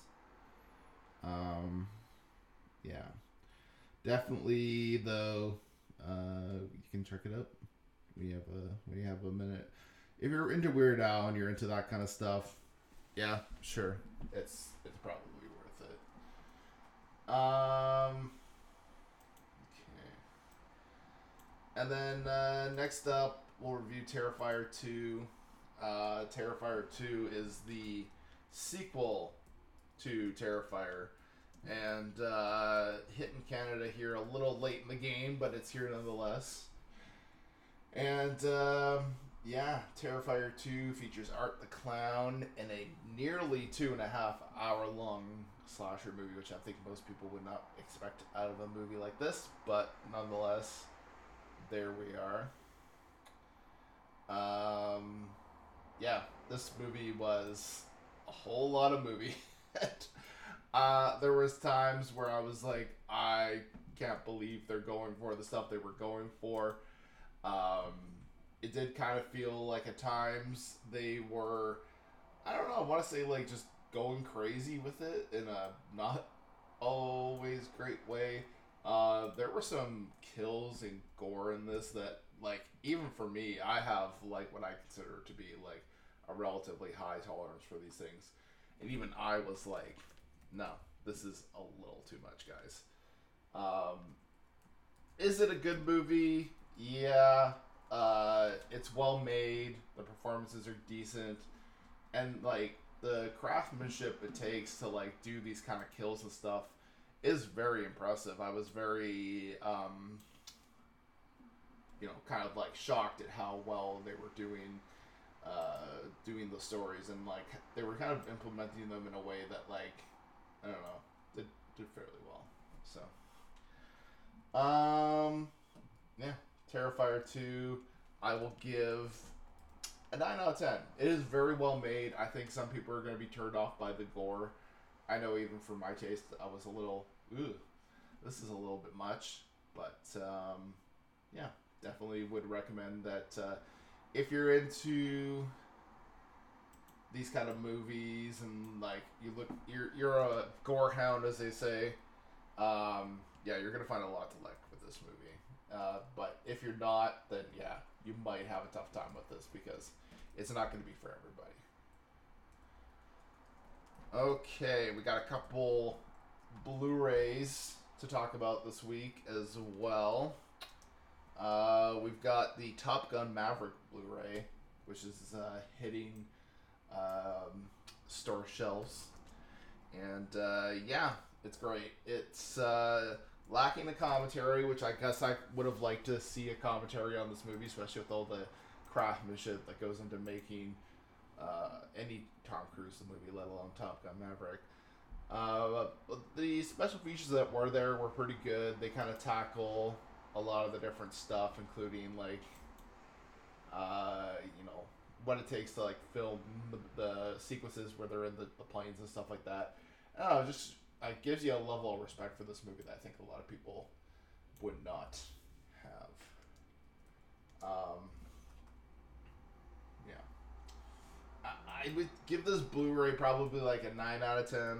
Speaker 1: Um yeah. Definitely though, uh you can check it out. We have a we have a minute. If you're into Weird Al and you're into that kind of stuff, yeah, sure. It's it's probably worth it. Um Okay. And then uh, next up we'll review Terrifier 2. Uh, Terrifier 2 is the sequel to Terrifier. And uh, hitting Canada here a little late in the game, but it's here nonetheless. And um, yeah, Terrifier 2 features Art the Clown in a nearly two and a half hour long slasher movie, which I think most people would not expect out of a movie like this, but nonetheless, there we are. Um, yeah, this movie was a whole lot of movie. [laughs] uh, there was times where I was like, I can't believe they're going for the stuff they were going for. Um, it did kind of feel like at times they were, I don't know, I want to say like just going crazy with it in a not always great way. Uh, there were some kills and gore in this that like even for me, I have like what I consider to be like a relatively high tolerance for these things, and even I was like, no, this is a little too much, guys. Um, is it a good movie? Yeah. Uh, it's well made. The performances are decent, and like the craftsmanship it takes to like do these kind of kills and stuff is very impressive. I was very um, you know, kind of like shocked at how well they were doing, uh, doing the stories, and like they were kind of implementing them in a way that like, I don't know, did did fairly well. So, um, yeah, Terrifier two, I will give a nine out of ten. It is very well made. I think some people are going to be turned off by the gore. I know even for my taste, I was a little, ooh, this is a little bit much, but um, yeah definitely would recommend that uh, if you're into these kind of movies and like you look, you're you're a gore hound, as they say. Um, yeah, you're gonna find a lot to like with this movie. Uh, but if you're not, then yeah, you might have a tough time with this because it's not gonna be for everybody. Okay, we got a couple Blu-rays to talk about this week as well. Uh, we've got the Top Gun Maverick Blu-ray, which is uh, hitting um, store shelves, and uh, yeah, it's great. It's uh, lacking the commentary, which I guess I would have liked to see a commentary on this movie, especially with all the craftsmanship that goes into making uh, any Tom Cruise movie, let alone Top Gun Maverick. Uh, the special features that were there were pretty good. They kind of tackle a lot of the different stuff, including like, uh, you know, what it takes to like film the, the sequences where they're in the, the planes and stuff like that. Just it gives you a level of respect for this movie that I think a lot of people would not have. Um, yeah. I, I would give this Blu-ray probably like a nine out of ten.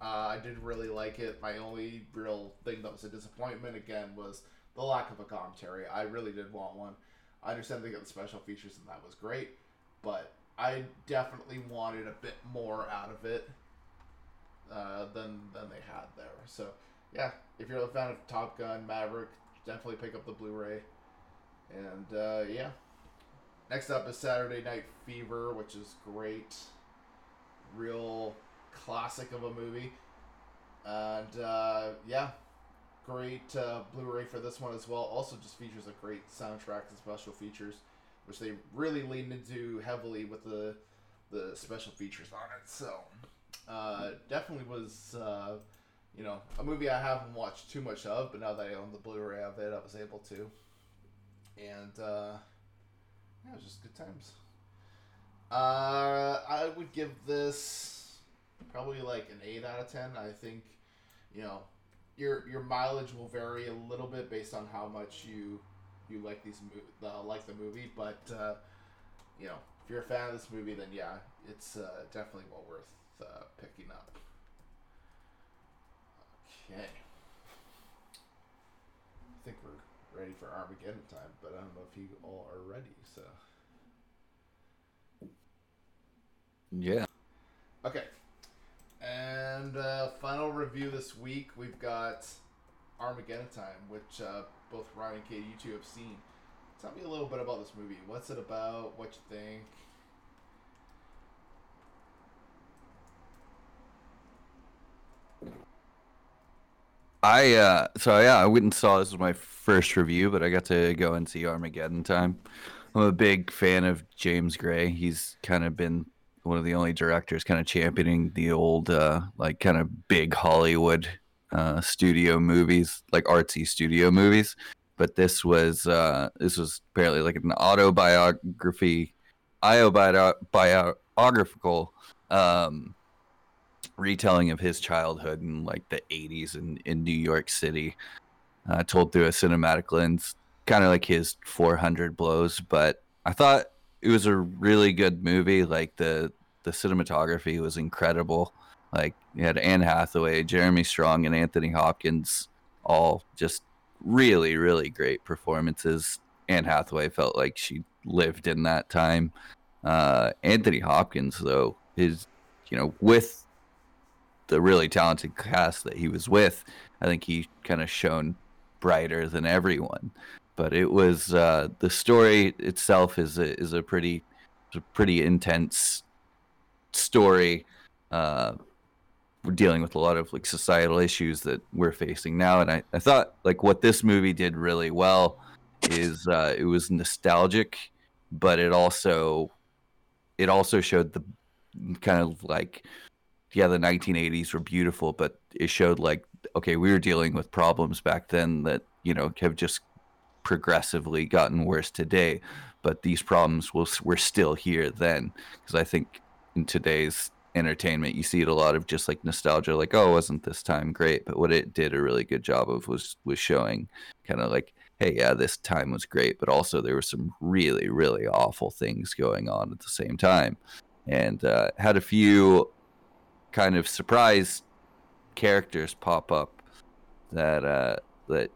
Speaker 1: Uh, I did really like it. My only real thing that was a disappointment again was the lack of a commentary. I really did want one. I understand they got the special features and that was great, but I definitely wanted a bit more out of it uh, than than they had there. So yeah, if you're a fan of Top Gun Maverick, definitely pick up the Blu-ray. And uh, yeah, next up is Saturday Night Fever, which is great, real classic of a movie. And uh, yeah, great uh, Blu-ray for this one as well. Also, just features a great soundtrack and special features, which they really leaned into heavily with the the special features on it. So uh, definitely was uh, you know a movie I haven't watched too much of, but now that I own the Blu-ray of it, I was able to. And uh, yeah, it was just good times. Uh, I would give this probably like an eight out of ten. I think, you know, your your mileage will vary a little bit based on how much you you like these mo- uh, like the movie, but uh, you know, if you're a fan of this movie, then yeah, it's uh, definitely well worth uh, picking up. Okay, I think we're ready for Armageddon time, but I don't know if you all are ready. So
Speaker 3: Yeah.
Speaker 1: okay, and uh, final review this week we've got Armageddon time, which uh, both Ryan and Katie, you two have seen. Tell me a little bit about this movie. What's it about? What you think?
Speaker 3: I uh so yeah, I went and saw this was my first review, but I got to go and see Armageddon time. I'm a big fan of James Gray. He's kind of been one of the only directors kind of championing the old uh like kind of big Hollywood uh studio movies, like artsy studio movies. But this was uh this was apparently like an autobiography autobiographical um retelling of his childhood in like the 80s in, in New York City, uh, told through a cinematic lens, kind of like his 400 blows. But I thought it was a really good movie. Like the the cinematography was incredible. Like you had Anne Hathaway, Jeremy Strong, and Anthony Hopkins, all just really really great performances. Anne Hathaway felt like she lived in that time. Uh, Anthony Hopkins, though, is you know with the really talented cast that he was with, I think he kind of shone brighter than everyone. But it was uh, the story itself is a, is a pretty a pretty intense story. Uh, we're dealing with a lot of like societal issues that we're facing now, and I, I thought like what this movie did really well is uh, it was nostalgic, but it also it also showed the kind of like yeah, the 1980s were beautiful, but it showed like, okay, we were dealing with problems back then that, you know, have just progressively gotten worse today. But these problems will, were still here then. Because I think in today's entertainment, you see it a lot of just like nostalgia, like, oh, wasn't this time great? But what it did a really good job of was, was showing kind of like, hey, yeah, this time was great, but also there were some really, really awful things going on at the same time. and uh, had a few kind of surprise characters pop up that uh, that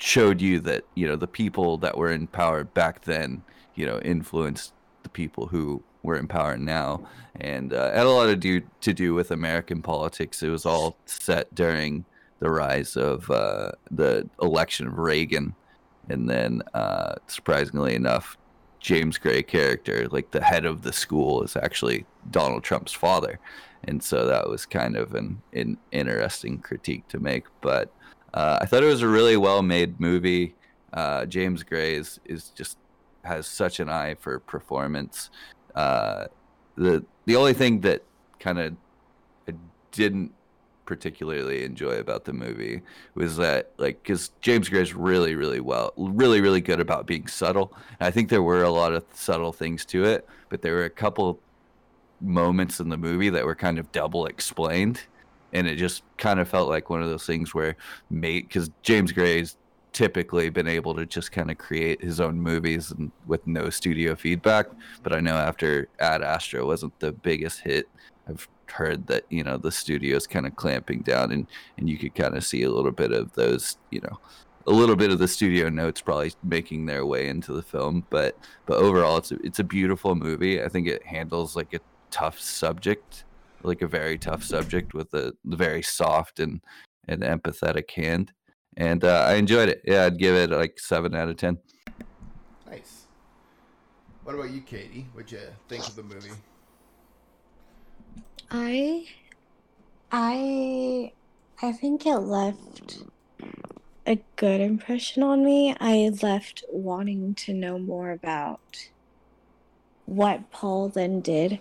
Speaker 3: showed you that you know the people that were in power back then, you know, influenced the people who were in power now, and uh, had a lot to do to do with American politics. It was all set during the rise of uh, the election of Reagan, and then uh, surprisingly enough, James Gray character, like the head of the school, is actually Donald Trump's father, and so that was kind of an, an interesting critique to make. But uh, I thought it was a really well made movie. Uh, James Gray is, is just has such an eye for performance. Uh, the the only thing that kind of I didn't particularly enjoy about the movie was that like because James Gray's really really well really really good about being subtle and I think there were a lot of subtle things to it but there were a couple moments in the movie that were kind of double explained and it just kind of felt like one of those things where mate because James Gray's typically been able to just kind of create his own movies and with no studio feedback but I know after Ad Astra wasn't the biggest hit I've heard that you know the studio's kind of clamping down and and you could kind of see a little bit of those you know a little bit of the studio notes probably making their way into the film but but overall it's a, it's a beautiful movie. I think it handles like a tough subject like a very tough subject with a very soft and and empathetic hand and uh, i enjoyed it yeah i'd give it like 7 out of 10
Speaker 1: Nice. What about you, Katie? What'd you think of the movie?
Speaker 2: I I I think it left a good impression on me. I left wanting to know more about what Paul then did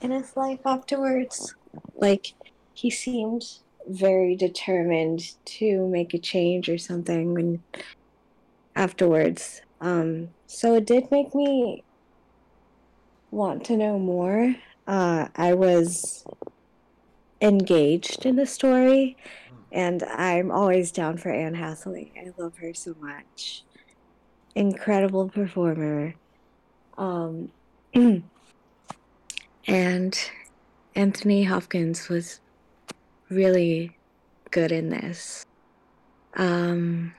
Speaker 2: in his life afterwards. Like he seemed very determined to make a change or something when afterwards. Um so it did make me want to know more uh, I was engaged in the story, and I'm always down for Anne Hathaway. I love her so much. Incredible performer. Um, [clears throat] and Anthony Hopkins was really good in this. Um,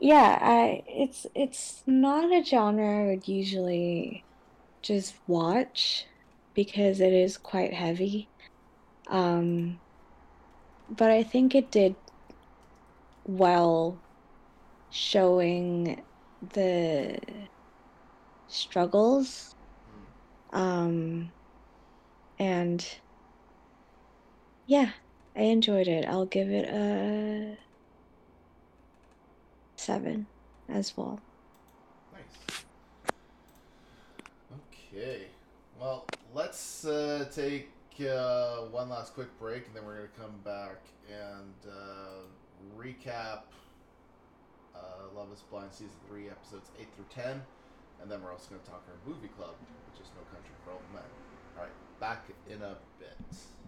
Speaker 2: yeah, I it's it's not a genre I would usually just watch because it is quite heavy. Um, but I think it did well showing the struggles. Um, and yeah, I enjoyed it. I'll give it a seven as well.
Speaker 1: Nice. Okay. Well, let's uh, take uh, one last quick break, and then we're going to come back and uh, recap uh, Love is Blind Season 3, Episodes 8 through 10. And then we're also going to talk our movie club, which is No Country for Old Men. All right, back in a bit.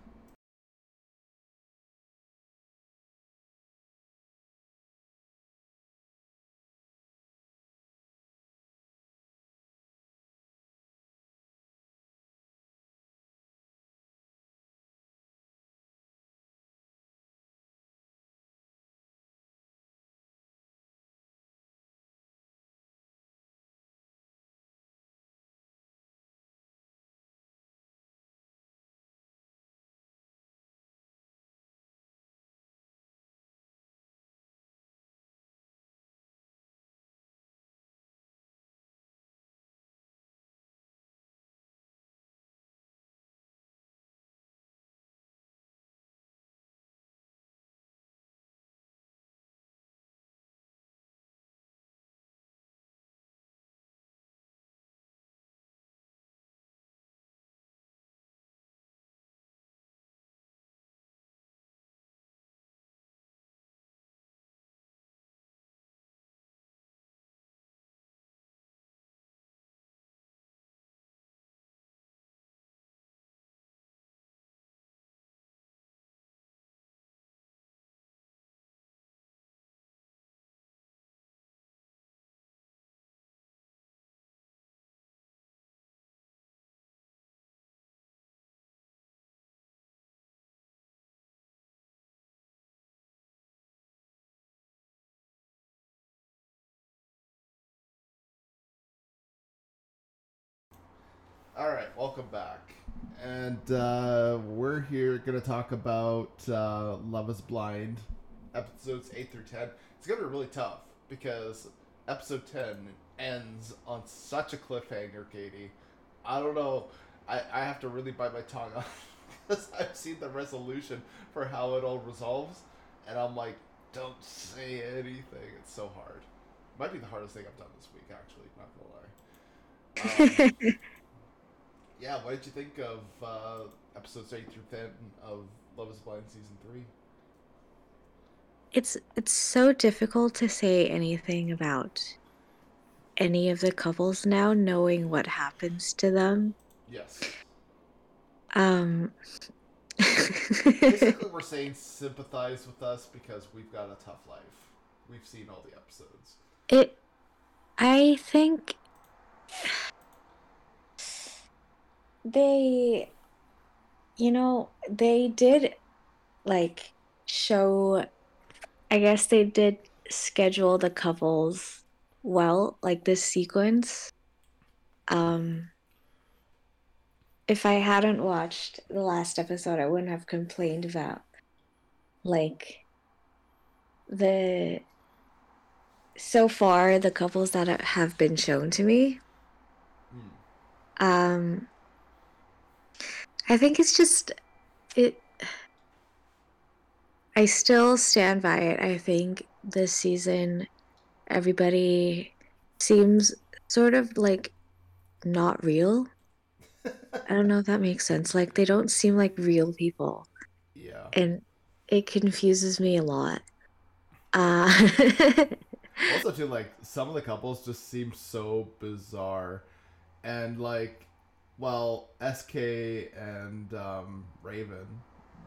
Speaker 1: All right, welcome back. And uh, we're here going to talk about uh, Love is Blind, episodes 8 through 10. It's going to be really tough because episode 10 ends on such a cliffhanger, Katie. I don't know. I, I have to really bite my tongue off because [laughs] I've seen the resolution for how it all resolves, and I'm like, don't say anything. It's so hard. Might be the hardest thing I've done this week, actually. Not gonna lie. [laughs] Um, yeah, what did you think of uh, episodes eight through ten of Love Is Blind season three?
Speaker 2: It's it's so difficult to say anything about any of the couples now knowing what happens to them.
Speaker 1: Yes.
Speaker 2: Um
Speaker 1: Basically, we're [laughs] saying sympathize with us because we've got a tough life. We've seen all the episodes.
Speaker 2: it I think they you know, they did like show I guess they did schedule the couples well, like this sequence. Um if I hadn't watched the last episode, I wouldn't have complained about like the so far the couples that have been shown to me.
Speaker 1: Hmm.
Speaker 2: Um I think it's just it I still stand by it. I think this season everybody seems sort of like not real. I don't know if that makes sense. Like they don't seem like real people
Speaker 1: Yeah.
Speaker 2: and it confuses me a lot. Uh [laughs]
Speaker 1: also, too, like some of the couples just seem so bizarre, and like, well, SK and um, Raven,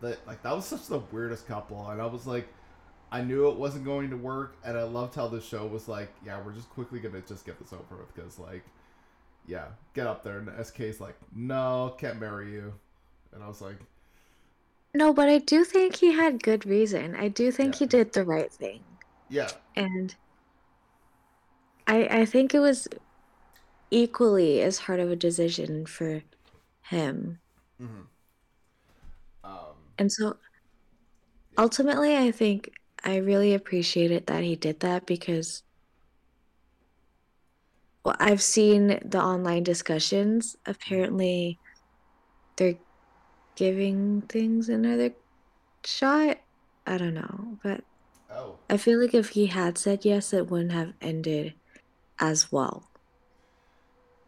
Speaker 1: that like that was such the weirdest couple, and I was like, I knew it wasn't going to work, and I loved how the show was like, yeah, we're just quickly gonna just get this over with, because like, yeah, get up there, and SK's like, no, can't marry you, and I was like,
Speaker 2: No, but I do think he had good reason. I do think
Speaker 1: Yeah.
Speaker 2: he did the right thing.
Speaker 1: yeah,
Speaker 2: And I I think it was equally as hard of a decision for him.
Speaker 1: hmm um,
Speaker 2: And so ultimately I think I really appreciated that he did that because well, I've seen the online discussions. Apparently they're giving things another shot. I don't know, but
Speaker 1: oh,
Speaker 2: I feel like if he had said yes, it wouldn't have ended as well.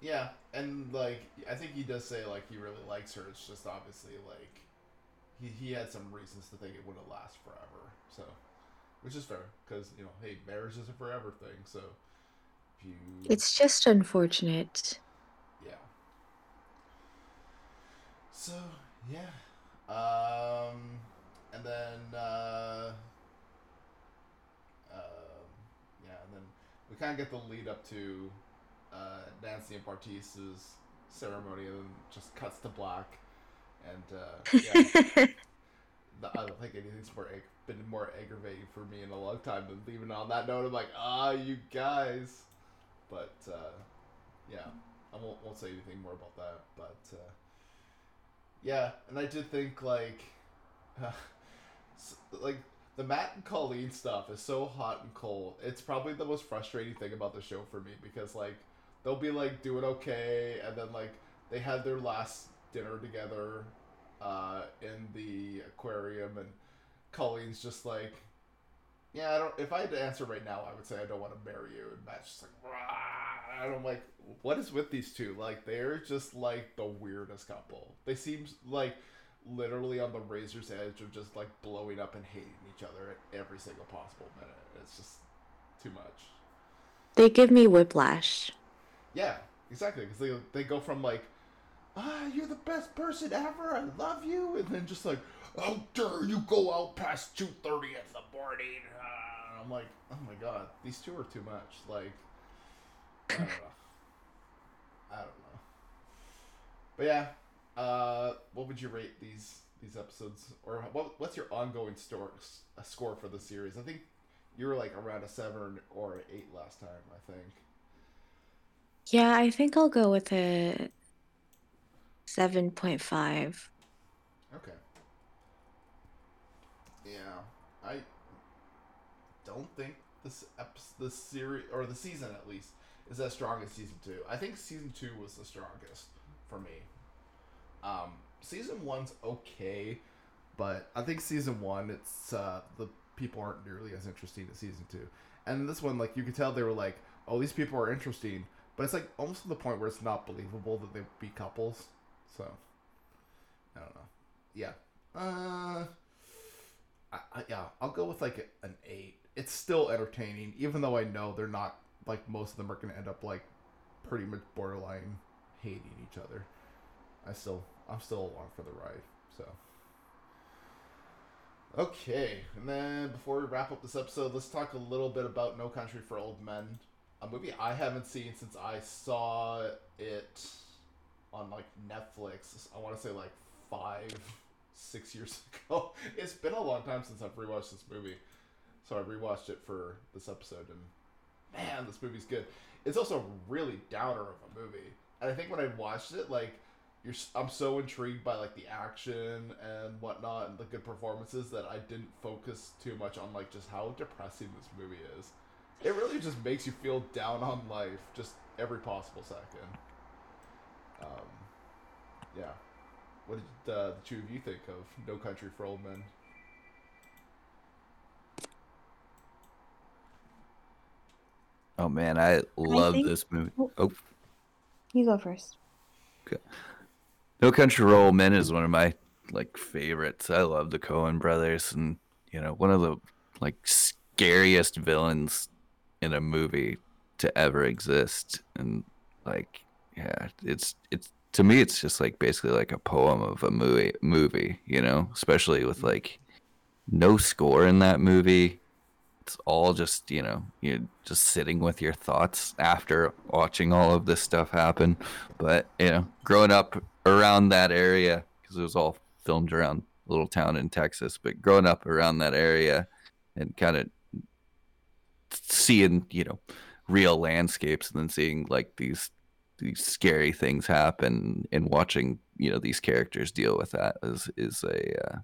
Speaker 1: Yeah, and like I think he does say like he really likes her. It's just obviously like he he had some reasons to think it wouldn't last forever. So, which is fair because you know, hey, marriage is a forever thing. So, if you
Speaker 2: It's just unfortunate.
Speaker 1: yeah. So yeah, um, and then uh, um, yeah, and then we kind of get the lead up to uh, Nancy and Bartise's ceremony, and then just cuts to black, and uh, yeah, [laughs] the- I don't think anything's more ag- been more aggravating for me in a long time than leaving on that note. I'm like, ah, you guys, but uh, yeah, I won't, won't say anything more about that, but uh, yeah, and I did think like, [laughs] like the Matt and Colleen stuff is so hot and cold. It's probably the most frustrating thing about the show for me because like they'll be like doing okay, and then like they had their last dinner together uh, in the aquarium, and Colleen's just like. Yeah, I don't. If I had to answer right now, I would say I don't want to marry you. And Matt's just like, and I'm like, what is with these two? Like, they're just like the weirdest couple. They seem like literally on the razor's edge of just like blowing up and hating each other at every single possible minute. It's just too much.
Speaker 2: They give me whiplash.
Speaker 1: Yeah, exactly. Because they they go from like, ah, you're the best person ever. I love you, and then just like, how dare you go out past two thirty in the morning? Ah, I'm like, oh my god, these two are too much. Like, I don't know. I don't know. But yeah, uh, what would you rate these these episodes, or what what's your ongoing store a score for the series? I think you were like around a seven or eight last time. I think.
Speaker 2: Yeah, I think I'll go with a 7.5.
Speaker 1: Okay. Yeah, I don't think this episode, this series or the season at least is as strong as season two. I think season two was the strongest for me. Um, season one's okay, but I think season one it's uh, the people aren't nearly as interesting as season two. And this one, like you could tell, they were like, "Oh, these people are interesting," but it's like almost to the point where it's not believable that they'd be couples. So, I don't know. Yeah. Uh, I, I, yeah, I'll go with like an eight. It's still entertaining, even though I know they're not like most of them are gonna end up like pretty much borderline hating each other. I still, I'm still along for the ride. So. Okay, and then before we wrap up this episode, let's talk a little bit about No Country for Old Men, a movie I haven't seen since I saw it on like Netflix. I want to say like five, six years [laughs] ago. It's been a long time since I've rewatched this movie, so I rewatched it for this episode, and man, this movie's good. It's also a really downer of a movie, and I think when I watched it, like you're, I'm so intrigued by like the action and whatnot and the good performances that I didn't focus too much on like just how depressing this movie is. It really just makes you feel down on life, just every possible second. Um, yeah. What did uh, the two of you think of No Country for Old Men?
Speaker 3: Oh man, I love
Speaker 2: think-
Speaker 3: this movie.
Speaker 2: Oh.
Speaker 3: Oh,
Speaker 2: You go first. Okay.
Speaker 3: No Country for Old Men is one of my like favorites. I love the Coen brothers, and you know, one of the like scariest villains in a movie to ever exist. And like, yeah, it's it's to me, it's just like basically like a poem of a movie. Movie, you know, especially with like no score in that movie. It's all just you know you're just sitting with your thoughts after watching all of this stuff happen. But you know, growing up around that area because it was all filmed around a little town in Texas. But growing up around that area and kind of seeing you know real landscapes and then seeing like these these scary things happen and watching you know these characters deal with that is is a uh,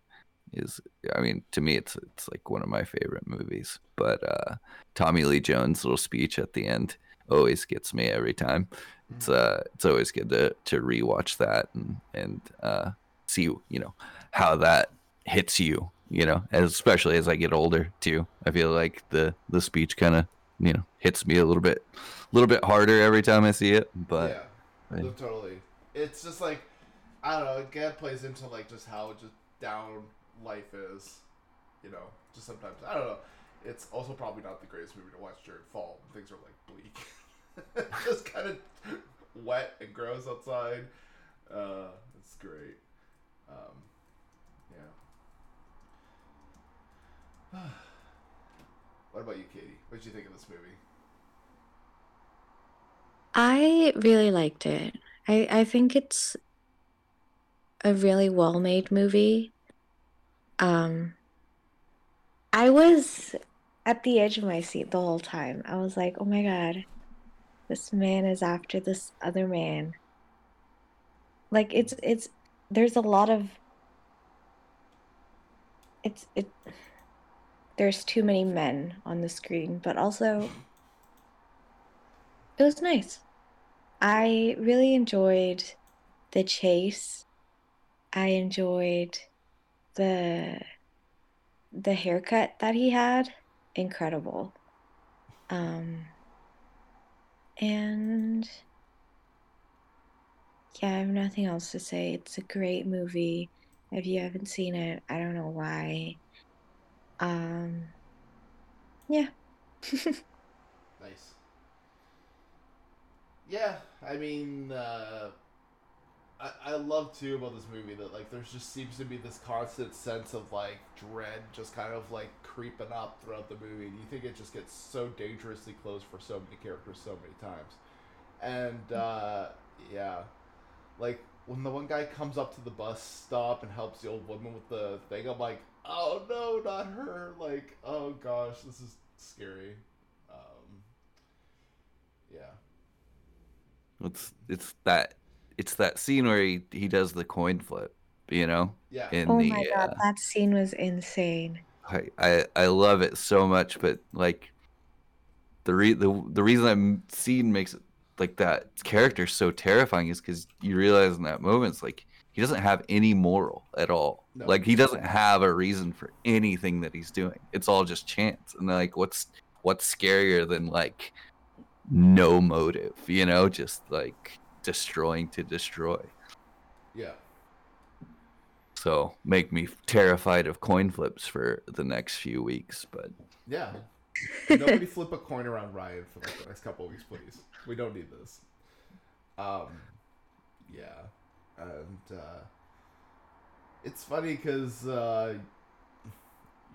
Speaker 3: is I mean to me it's it's like one of my favorite movies. But uh, Tommy Lee Jones' little speech at the end always gets me every time. It's uh it's always good to to rewatch that and and uh, see you know how that hits you. You know, especially as I get older too. I feel like the the speech kind of you know hits me a little bit a little bit harder every time I see it. But
Speaker 1: yeah, no, totally. It's just like I don't know. It kind of plays into like just how just down life is. You know, just sometimes I don't know. It's also probably not the greatest movie to watch during fall. when Things are like bleak, [laughs] just kind of wet and gross outside. Uh, it's great. Um, yeah. [sighs] what about you, Katie? What did you think of this movie?
Speaker 2: I really liked it. I, I think it's a really well made movie. Um, I was at the edge of my seat the whole time. I was like, oh my God, this man is after this other man. Like it's it's there's a lot of it's it there's too many men on the screen, but also it was nice. I really enjoyed the chase. I enjoyed the the haircut that he had. Incredible. Um and yeah, I have nothing else to say. It's a great movie. If you haven't seen it, I don't know why. Um yeah. [laughs]
Speaker 1: Nice. Yeah, I mean, uh, I I love too about this movie that like there's just seems to be this constant sense of like dread just kind of like creeping up throughout the movie, and you think it just gets so dangerously close for so many characters so many times, and uh, yeah, like when the one guy comes up to the bus stop and helps the old woman with the thing, I'm like, oh no, not her! Like, oh gosh, this is scary. Um, yeah.
Speaker 3: It's it's that it's that scene where he, he does the coin flip, you know?
Speaker 1: Yeah.
Speaker 3: In
Speaker 2: Oh
Speaker 3: the
Speaker 2: my
Speaker 3: uh,
Speaker 2: god, that scene was insane.
Speaker 3: I, I I love it so much, but like the re- the the reason that m- scene makes it like that character so terrifying is because you realize in that moment it's like he doesn't have any moral at all.
Speaker 1: No.
Speaker 3: Like he doesn't have a reason for anything that he's doing. It's all just chance. And like what's what's scarier than like no motive, you know, just like destroying to destroy.
Speaker 1: Yeah.
Speaker 3: So make me terrified of coin flips for the next few weeks, but
Speaker 1: Yeah. Nobody [laughs] flip a coin around Ryan for like the next couple of weeks, please. We don't need this. Um, yeah, and uh, it's funny because uh,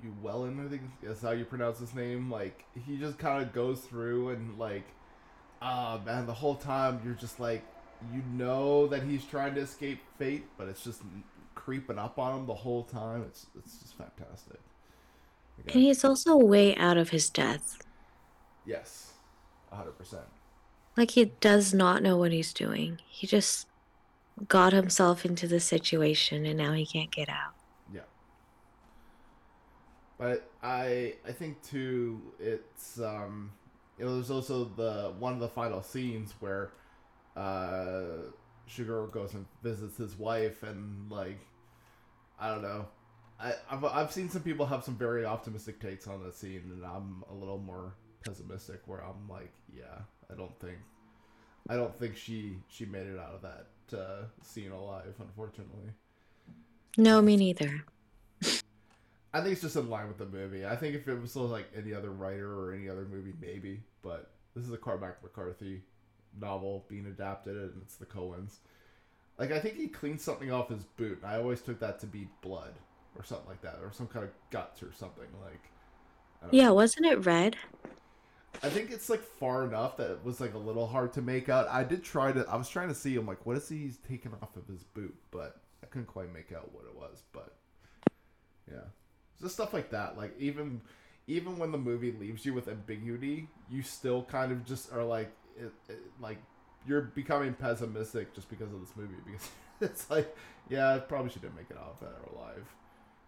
Speaker 1: you Wellen, I think that's how you pronounce his name. Like he just kind of goes through and like, ah man, the whole time you're just like, you know that he's trying to escape fate, but it's just creeping up on him the whole time. It's it's just fantastic. Like,
Speaker 2: And he's also way out of his depth.
Speaker 1: Yes, hundred percent.
Speaker 2: Like he does not know what he's doing. He just got himself into the situation and now he can't get out.
Speaker 1: Yeah. But I I think too it's um you know there's also the one of the final scenes where uh Chigurh goes and visits his wife and like I don't know. I, I've, I've seen some people have some very optimistic takes on that scene, and I'm a little more pessimistic. Where I'm like, yeah, I don't think, I don't think she she made it out of that uh, scene alive, unfortunately.
Speaker 2: No, me neither. [laughs]
Speaker 1: I think it's just in line with the movie. I think if it was like any other writer or any other movie, maybe. But this is a Cormac McCarthy novel being adapted, and it's the Coens. Like I think he cleaned something off his boot. And I always took that to be blood or something like that, or some kind of guts or something. Like
Speaker 2: Yeah,
Speaker 1: know.
Speaker 2: wasn't it red?
Speaker 1: I think it's like far enough that it was like a little hard to make out. I did try to. I was trying to see. I'm like, what is he taking off of his boot? But I couldn't quite make out what it was. But yeah, just stuff like that. Like even even when the movie leaves you with ambiguity, you still kind of just are like, it, it, like you're becoming pessimistic just because of this movie because [laughs] it's like, yeah, I probably she didn't make it out of that alive.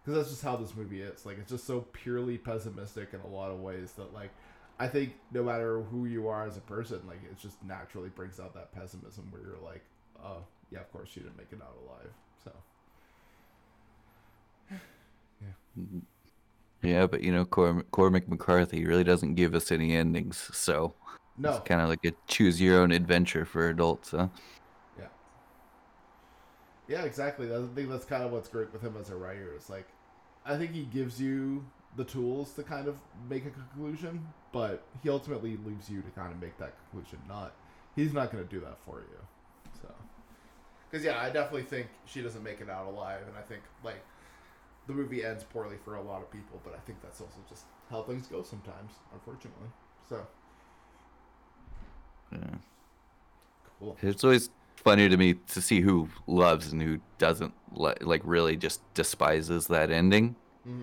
Speaker 1: Because that's just how this movie is. Like it's just so purely pessimistic in a lot of ways that like I think no matter who you are as a person, like it just naturally brings out that pessimism where you're like, oh yeah, of course she didn't make it out alive. So
Speaker 3: yeah, yeah, but you know, Cor- Cormac McCarthy really doesn't give us any endings, so
Speaker 1: no,
Speaker 3: it's kind of like a choose your own adventure for adults, huh?
Speaker 1: yeah, yeah, exactly. I think that's kind of what's great with him as a writer. It's like I think he gives you the tools to kind of make a conclusion, but he ultimately leaves you to kind of make that conclusion. Not he's not going to do that for you. So because yeah, I definitely think she doesn't make it out alive, and I think like the movie ends poorly for a lot of people, but I think that's also just how things go sometimes, unfortunately. So
Speaker 3: Yeah.
Speaker 1: cool.
Speaker 3: It's always funny to me to see who loves and who doesn't, li- like really just despises that ending.
Speaker 1: Mhm.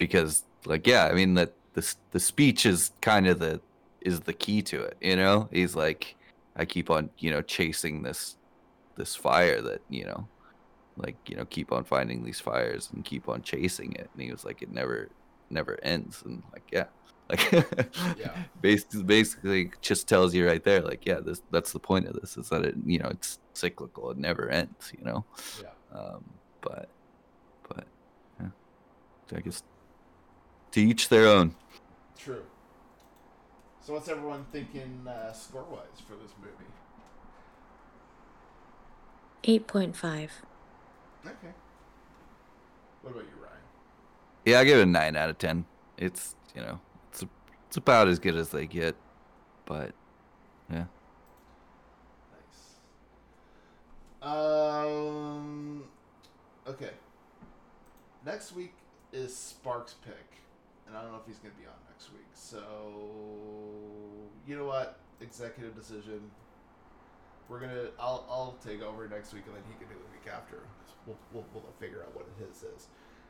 Speaker 3: Because like yeah i mean that the the speech is kind of the is the key to it you know he's like i keep on you know chasing this this fire that you know like you know keep on finding these fires and keep on chasing it and he was like it never never ends and like yeah like
Speaker 1: Yeah. [laughs]
Speaker 3: basically basically just tells you right there like yeah this that's the point of this is that it you know it's cyclical it never ends you know
Speaker 1: Yeah.
Speaker 3: um, but, but, yeah. I guess to each their own.
Speaker 1: True. So what's everyone thinking uh, score wise for this movie?
Speaker 2: 8.5.
Speaker 1: Okay. What about you, Ryan?
Speaker 3: Yeah, I give it a nine out of ten. It's you know, it's it's about as good as they get, but yeah.
Speaker 1: Nice. Um. Okay. Next week is Sparks' pick, and I don't know if he's gonna be on next week. So you know what? Executive decision. We're gonna. I'll I'll take over next week, and then he can do the week after. We'll we'll, we'll figure out what his is.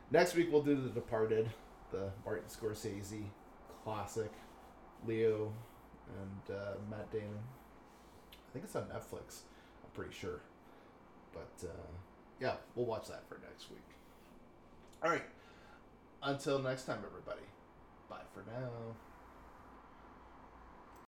Speaker 1: Next week we'll do The Departed, the Martin Scorsese classic, Leo, and uh, Matt Damon. I think it's on Netflix. I'm pretty sure. But uh, yeah, we'll watch that for next week. All right. Until next time, everybody. Bye for now.